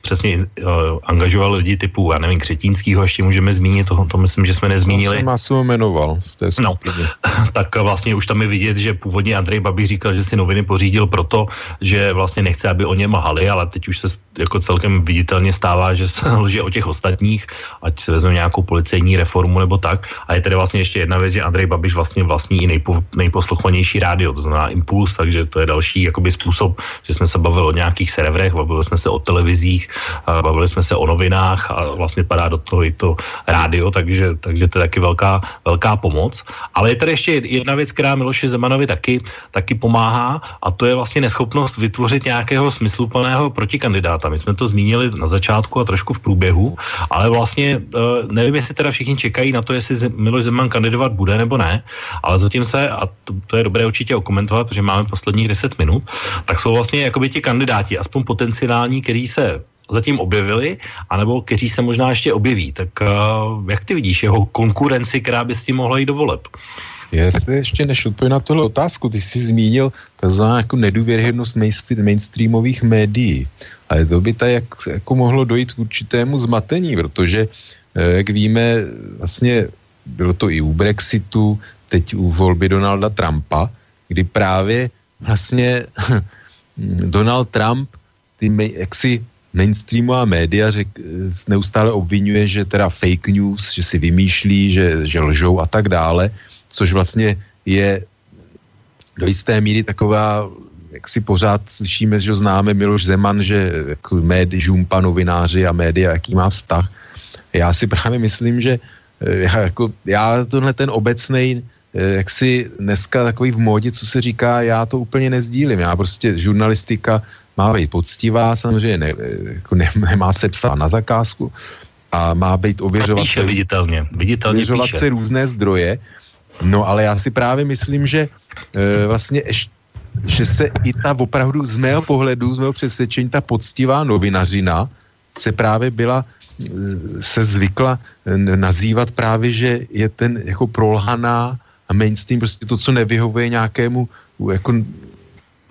přesně uh, angažoval lidi typu, já nevím, Křetínskýho ještě můžeme zmínit, to, to myslím, že jsme nezmínili. To jsem jmenoval v té no, (laughs) tak vlastně už tam je vidět, že původně Andrej Babiš říkal, že si noviny pořídil proto, že vlastně nechce, aby o ně mahali, ale teď už se jako celkem viditelně stává, že se (laughs) lže o těch ostatních, ať se vezme nějakou policejní reformu nebo tak. A je tady vlastně ještě jedna věc, že Andrej Babiš vlastně vlastní i nejpo, nejposlouchanější rádio, to znamená Impuls, takže to je další jakoby způsob, že jsme se bavili o nějakých serverech, bavili jsme se o televizích, televizích, bavili jsme se o novinách a vlastně padá do toho i to rádio, takže, takže to je taky velká, velká pomoc. Ale je tady ještě jedna věc, která Miloši Zemanovi taky, taky pomáhá a to je vlastně neschopnost vytvořit nějakého smysluplného protikandidáta. My jsme to zmínili na začátku a trošku v průběhu, ale vlastně eh, nevím, jestli teda všichni čekají na to, jestli Miloš Zeman kandidovat bude nebo ne, ale zatím se, a to, to je dobré určitě okomentovat, protože máme posledních 10 minut, tak jsou vlastně jakoby ti kandidáti, aspoň potenciální, který se zatím objevili, anebo kteří se možná ještě objeví. Tak uh, jak ty vidíš jeho konkurenci, která by s tím mohla jít do voleb? Jestli ještě než odpovím na tuhle otázku, ty jsi zmínil takzvanou jako nedůvěryhodnost mainstreamových médií. Ale to by tak jak, jako mohlo dojít k určitému zmatení, protože, eh, jak víme, vlastně bylo to i u Brexitu, teď u volby Donalda Trumpa, kdy právě vlastně (laughs) Donald Trump ty jaksi mainstreamová média řek, neustále obvinuje, že teda fake news, že si vymýšlí, že, že lžou a tak dále, což vlastně je do jisté míry taková, jak si pořád slyšíme, že známe Miloš Zeman, že jako médi, žumpa, novináři a média, jaký má vztah. Já si právě myslím, že eh, já, jako, já tenhle ten obecný eh, jak si dneska takový v módě, co se říká, já to úplně nezdílím. Já prostě žurnalistika má být poctivá, samozřejmě ne, jako ne, nemá se psát na zakázku a má být ověřovat píše se, viditelně, viditelně ověřovat píše. se různé zdroje. No ale já si právě myslím, že e, vlastně ještě že se i ta opravdu z mého pohledu, z mého přesvědčení, ta poctivá novinařina se právě byla, e, se zvykla e, nazývat právě, že je ten jako prolhaná a mainstream, prostě to, co nevyhovuje nějakému jako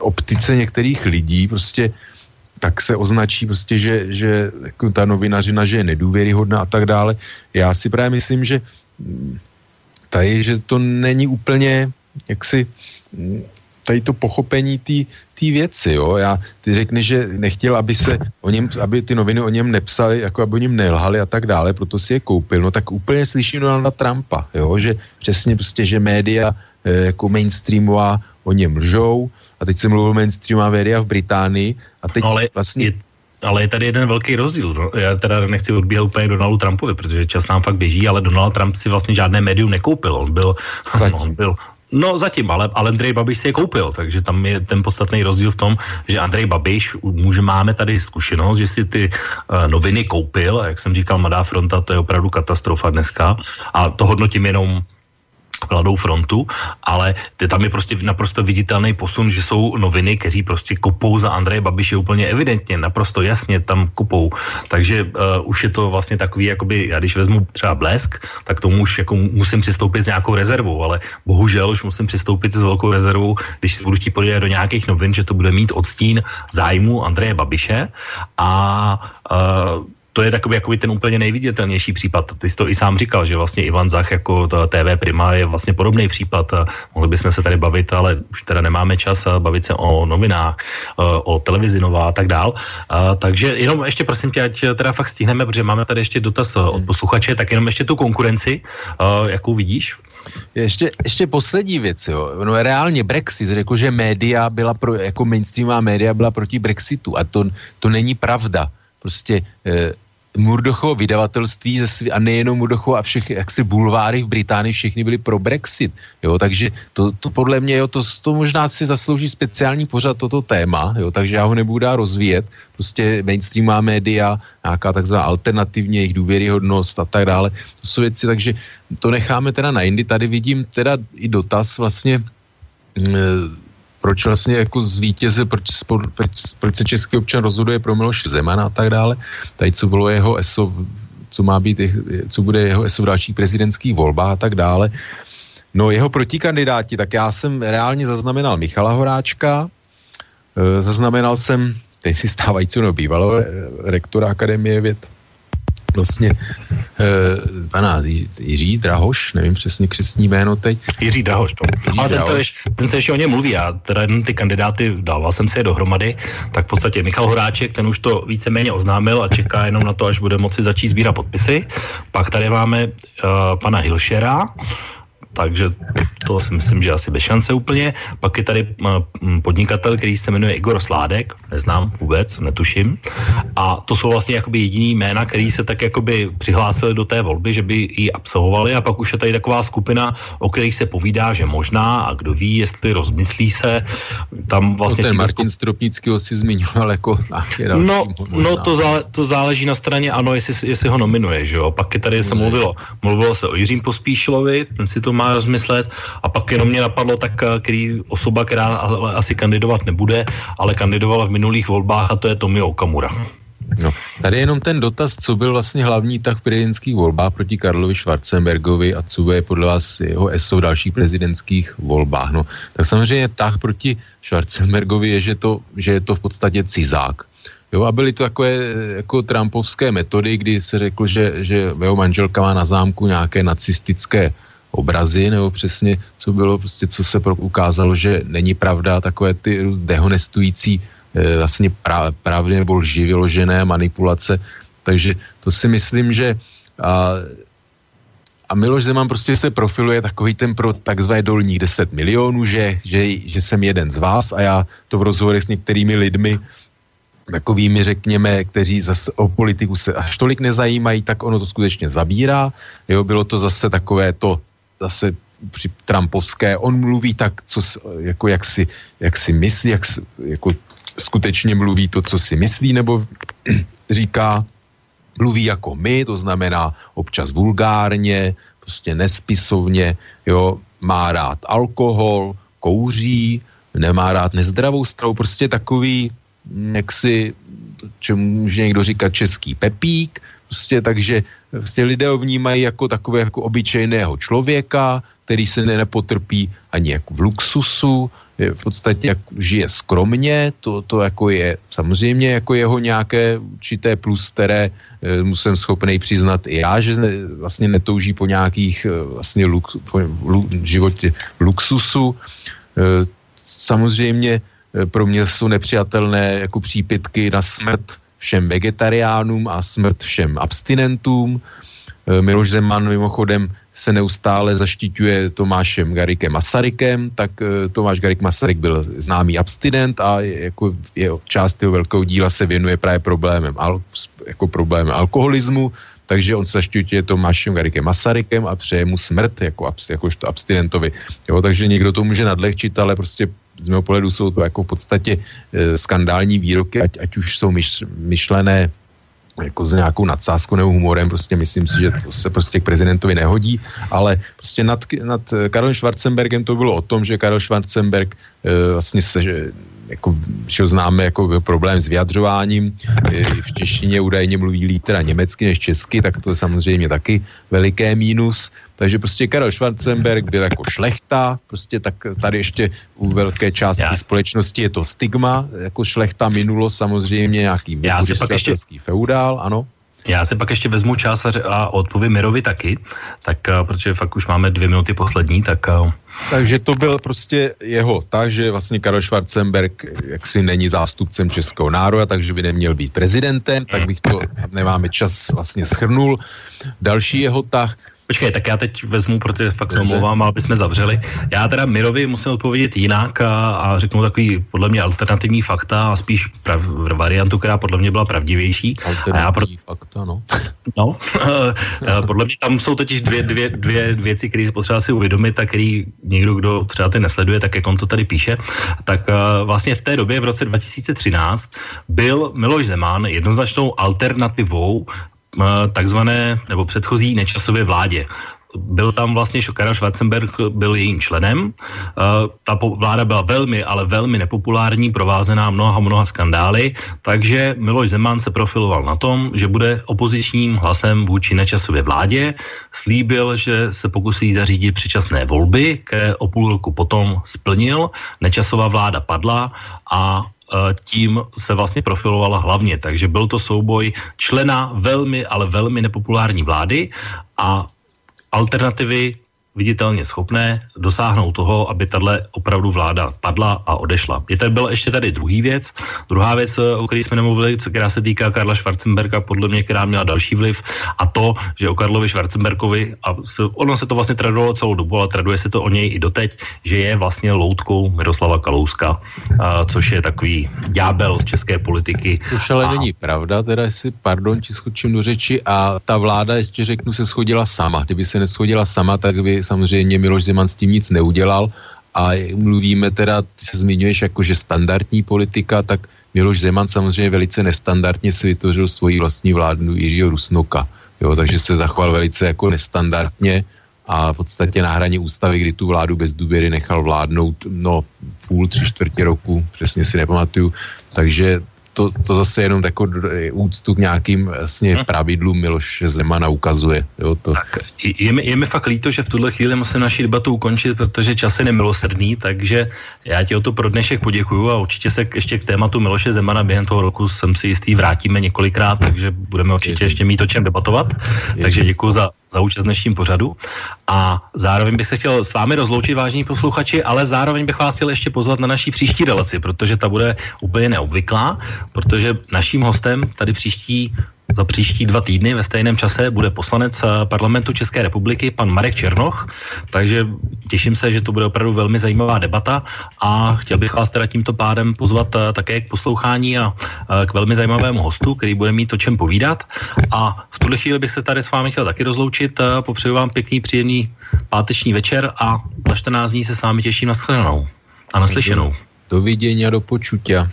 optice některých lidí prostě tak se označí prostě, že, že jako ta novinařina, že je nedůvěryhodná a tak dále. Já si právě myslím, že mm, tady, že to není úplně jaksi mm, tady to pochopení té věci, jo. Já, ty řekneš, že nechtěl, aby se o něm, aby ty noviny o něm nepsali, jako aby o něm nelhali a tak dále, proto si je koupil. No tak úplně slyším Donalda Trumpa, jo, že přesně prostě, že média e, jako mainstreamová o něm lžou, a teď jsem mluvil mainstreamová média v Británii a teď no, ale vlastně... Je, ale je tady jeden velký rozdíl. No, já teda nechci odbíhat úplně Donaldu Trumpovi, protože čas nám fakt běží, ale Donald Trump si vlastně žádné médium nekoupil. On byl, (laughs) Zatím. on byl No zatím, ale, ale Andrej Babiš si je koupil, takže tam je ten podstatný rozdíl v tom, že Andrej Babiš, může, máme tady zkušenost, že si ty uh, noviny koupil, a jak jsem říkal, Mladá fronta, to je opravdu katastrofa dneska a to hodnotím jenom mladou frontu, ale tam je prostě naprosto viditelný posun, že jsou noviny, kteří prostě kopou za Andreje Babiše úplně evidentně, naprosto jasně tam kopou. Takže uh, už je to vlastně takový, jakoby, já když vezmu třeba blesk, tak tomu už jako musím přistoupit s nějakou rezervou, ale bohužel už musím přistoupit s velkou rezervou, když si budu chtít podívat do nějakých novin, že to bude mít odstín zájmu Andreje Babiše a uh, to je takový jakoby ten úplně nejviditelnější případ. Ty jsi to i sám říkal, že vlastně Ivan Zach jako TV Prima je vlastně podobný případ. Mohli bychom se tady bavit, ale už teda nemáme čas bavit se o novinách, o televizi nová a tak dál. Takže jenom ještě prosím tě, ať teda fakt stihneme, protože máme tady ještě dotaz od posluchače, tak jenom ještě tu konkurenci, jakou vidíš? Ještě, ještě poslední věc, jo. No reálně Brexit řekl, že média byla pro, jako mainstreamová média byla proti Brexitu a to, to není pravda. Prostě eh, Murdochovo vydavatelství a nejenom Murdochovo a všech jaksi bulváry v Británii všechny byly pro Brexit. Jo, takže to, to podle mě, jo, to, to možná si zaslouží speciální pořad toto téma, jo, takže já ho nebudu dát rozvíjet. Prostě mainstreamová média, nějaká takzvaná alternativně jejich důvěryhodnost a tak dále. To jsou věci, takže to necháme teda na jindy. Tady vidím teda i dotaz vlastně mm, proč vlastně jako zvítěze, proč, proč, proč se český občan rozhoduje pro Miloše Zemana a tak dále. Tady co bylo jeho ESO, co má být, co bude jeho ESO v dalších prezidentských volbách a tak dále. No jeho protikandidáti, tak já jsem reálně zaznamenal Michala Horáčka, e, zaznamenal jsem teď si stávajícího bývalého rektora Akademie věd, vlastně e, pana Jiří Drahoš, nevím přesně křesní jméno teď. Jiří Drahoš, to. Jiří Ale ten, to ješ, ten se ještě o něm mluví, já teda jen ty kandidáty, dával jsem si je dohromady, tak v podstatě Michal Horáček, ten už to víceméně oznámil a čeká jenom na to, až bude moci začít sbírat podpisy. Pak tady máme uh, pana Hilšera, takže to si myslím, že asi bez šance úplně. Pak je tady podnikatel, který se jmenuje Igor Sládek, neznám vůbec, netuším. A to jsou vlastně jakoby jediný jména, který se tak jakoby přihlásili do té volby, že by ji absolvovali a pak už je tady taková skupina, o kterých se povídá, že možná a kdo ví, jestli rozmyslí se. Tam vlastně no ten Martin skup... Stropnický si zmiňoval jako No, no to, zále, to záleží na straně, ano, jestli, jestli ho nominuje, že jo. Pak je tady se mluvilo, mluvilo se o Jiřím Pospíšilovi, ten si to má rozmyslet a pak jenom mě napadlo tak, eh, který osoba, která asi kandidovat nebude, ale kandidovala v minulých volbách a to je Tomi Okamura. No, tady jenom ten dotaz, co byl vlastně hlavní tak v prezidentských volbách proti Karlovi Schwarzenbergovi a co je podle vás jeho ESO v dalších prezidentských volbách. No, tak samozřejmě tah proti Schwarzenbergovi je, že, to, že je to v podstatě cizák. Jo, a byly to takové jako trumpovské metody, kdy se řekl, že, že jeho manželka má na zámku nějaké nacistické obrazy, nebo přesně, co bylo, prostě, co se ukázalo, že není pravda, takové ty dehonestující e, vlastně právě nebo lži vyložené manipulace. Takže to si myslím, že a, a Miloš Zeman prostě se profiluje takový ten pro takzvané dolních 10 milionů, že, že, že jsem jeden z vás a já to v rozhovorech s některými lidmi takovými, řekněme, kteří zase o politiku se až tolik nezajímají, tak ono to skutečně zabírá. Jo, bylo to zase takové to zase při Trumpovské, on mluví tak, co, jako jak, si, jak si myslí, jak, jako skutečně mluví to, co si myslí, nebo (clears throat) říká, mluví jako my, to znamená občas vulgárně, prostě nespisovně, jo, má rád alkohol, kouří, nemá rád nezdravou stravu, prostě takový, jak si, čemu může někdo říkat český pepík, prostě takže prostě lidé ho vnímají jako takové jako obyčejného člověka, který se nepotrpí ani jako v luxusu, v podstatě jak žije skromně, to, to jako je samozřejmě jako jeho nějaké určité plus, které e, musím schopný přiznat i já, že ne, vlastně netouží po nějakých e, vlastně luk, po lu, životě luxusu. E, samozřejmě pro mě jsou nepřijatelné jako přípitky na smrt všem vegetariánům a smrt všem abstinentům. E, Miloš Zeman mimochodem se neustále zaštiťuje Tomášem Garikem Masarykem, tak e, Tomáš Garik Masaryk byl známý abstinent a jako jeho, část jeho velkého díla se věnuje právě problémem, al, jako problémem alkoholismu, takže on se zaštiťuje Tomášem Garikem Masarykem a přeje mu smrt jako, jakožto abstinentovi. Jo, takže někdo to může nadlehčit, ale prostě z mého pohledu jsou to jako v podstatě e, skandální výroky, ať, ať už jsou myš, myšlené jako s nějakou nadsázkou nebo humorem, prostě myslím si, že to se prostě k prezidentovi nehodí, ale prostě nad, nad Karlem Schwarzenbergem to bylo o tom, že Karel Schwarzenberg e, vlastně se, že, jako, že známe jako problém s vyjadřováním, v češtině údajně mluví líp teda německy než česky, tak to je samozřejmě taky veliké mínus, takže prostě Karel Schwarzenberg byl jako šlechta, prostě tak tady ještě u velké části Já. společnosti je to stigma, jako šlechta minulo samozřejmě nějaký Já pak ještě... feudál, ano. Já si pak ještě vezmu čas a, a odpovím Mirovi taky, tak uh, protože fakt už máme dvě minuty poslední, tak... Takže to byl prostě jeho tak, že vlastně Karel Schwarzenberg jaksi není zástupcem českého národa, takže by neměl být prezidentem, tak bych to, nemáme čas, vlastně schrnul. Další jeho tah, Počkej, tak já teď vezmu, protože fakt se omlouvám, aby jsme zavřeli. Já teda Mirovi musím odpovědět jinak a, a řeknu takový podle mě alternativní fakta a spíš prav, variantu, která podle mě byla pravdivější. Alternativní a já pro... fakta, no. No, (laughs) podle mě tam jsou totiž dvě, dvě, dvě věci, které potřeba si uvědomit a který někdo, kdo třeba ty nesleduje, tak jak on to tady píše, tak vlastně v té době, v roce 2013, byl Miloš Zeman jednoznačnou alternativou takzvané nebo předchozí nečasové vládě. Byl tam vlastně Karel Schwarzenberg, byl jejím členem. Ta vláda byla velmi, ale velmi nepopulární, provázená mnoha, mnoha skandály, takže Miloš Zeman se profiloval na tom, že bude opozičním hlasem vůči nečasové vládě. Slíbil, že se pokusí zařídit předčasné volby, které o půl roku potom splnil. Nečasová vláda padla a Eh, tím se vlastně profilovala hlavně. Takže byl to souboj člena velmi, ale velmi nepopulární vlády a alternativy viditelně schopné dosáhnout toho, aby tahle opravdu vláda padla a odešla. Je tady byla ještě tady druhý věc. Druhá věc, o které jsme nemluvili, která se týká Karla Schwarzenberga, podle mě, která měla další vliv, a to, že o Karlovi Schwarzenbergovi, a ono se to vlastně tradovalo celou dobu, ale traduje se to o něj i doteď, že je vlastně loutkou Miroslava Kalouska, a, což je takový ďábel české politiky. Což ale a... není pravda, teda jestli, pardon, či skočím do řeči, a ta vláda, ještě řeknu, se schodila sama. Kdyby se neschodila sama, tak by samozřejmě Miloš Zeman s tím nic neudělal a mluvíme teda, ty se zmiňuješ jako, že standardní politika, tak Miloš Zeman samozřejmě velice nestandardně si vytvořil svoji vlastní vládu Jiřího Rusnoka. Jo, takže se zachoval velice jako nestandardně a v podstatě na hraně ústavy, kdy tu vládu bez důvěry nechal vládnout no půl, tři čtvrtě roku, přesně si nepamatuju. Takže to, to zase jenom jako úctu k nějakým vlastně pravidlům Miloš Zemana ukazuje. Jo, to. Tak, je, mi, je mi fakt líto, že v tuhle chvíli musím naši debatu ukončit, protože čas je nemilosrdný, takže já ti o to pro dnešek poděkuju a určitě se ještě k tématu Miloše Zemana během toho roku jsem si jistý vrátíme několikrát, takže budeme určitě ještě mít o čem debatovat. Takže děkuji za, za účast dnešním pořadu. A zároveň bych se chtěl s vámi rozloučit, vážní posluchači, ale zároveň bych vás chtěl ještě pozvat na naší příští relaci, protože ta bude úplně neobvyklá, protože naším hostem tady příští za příští dva týdny ve stejném čase bude poslanec eh, parlamentu České republiky, pan Marek Černoch, takže těším se, že to bude opravdu velmi zajímavá debata a chtěl bych vás teda tímto pádem pozvat eh, také k poslouchání a eh, k velmi zajímavému hostu, který bude mít o čem povídat. A v tuhle chvíli bych se tady s vámi chtěl taky rozloučit. Popřeju vám pěkný, příjemný páteční večer a za 14 dní se s vámi těším na shledanou a naslyšenou. Do vidění a do počutia.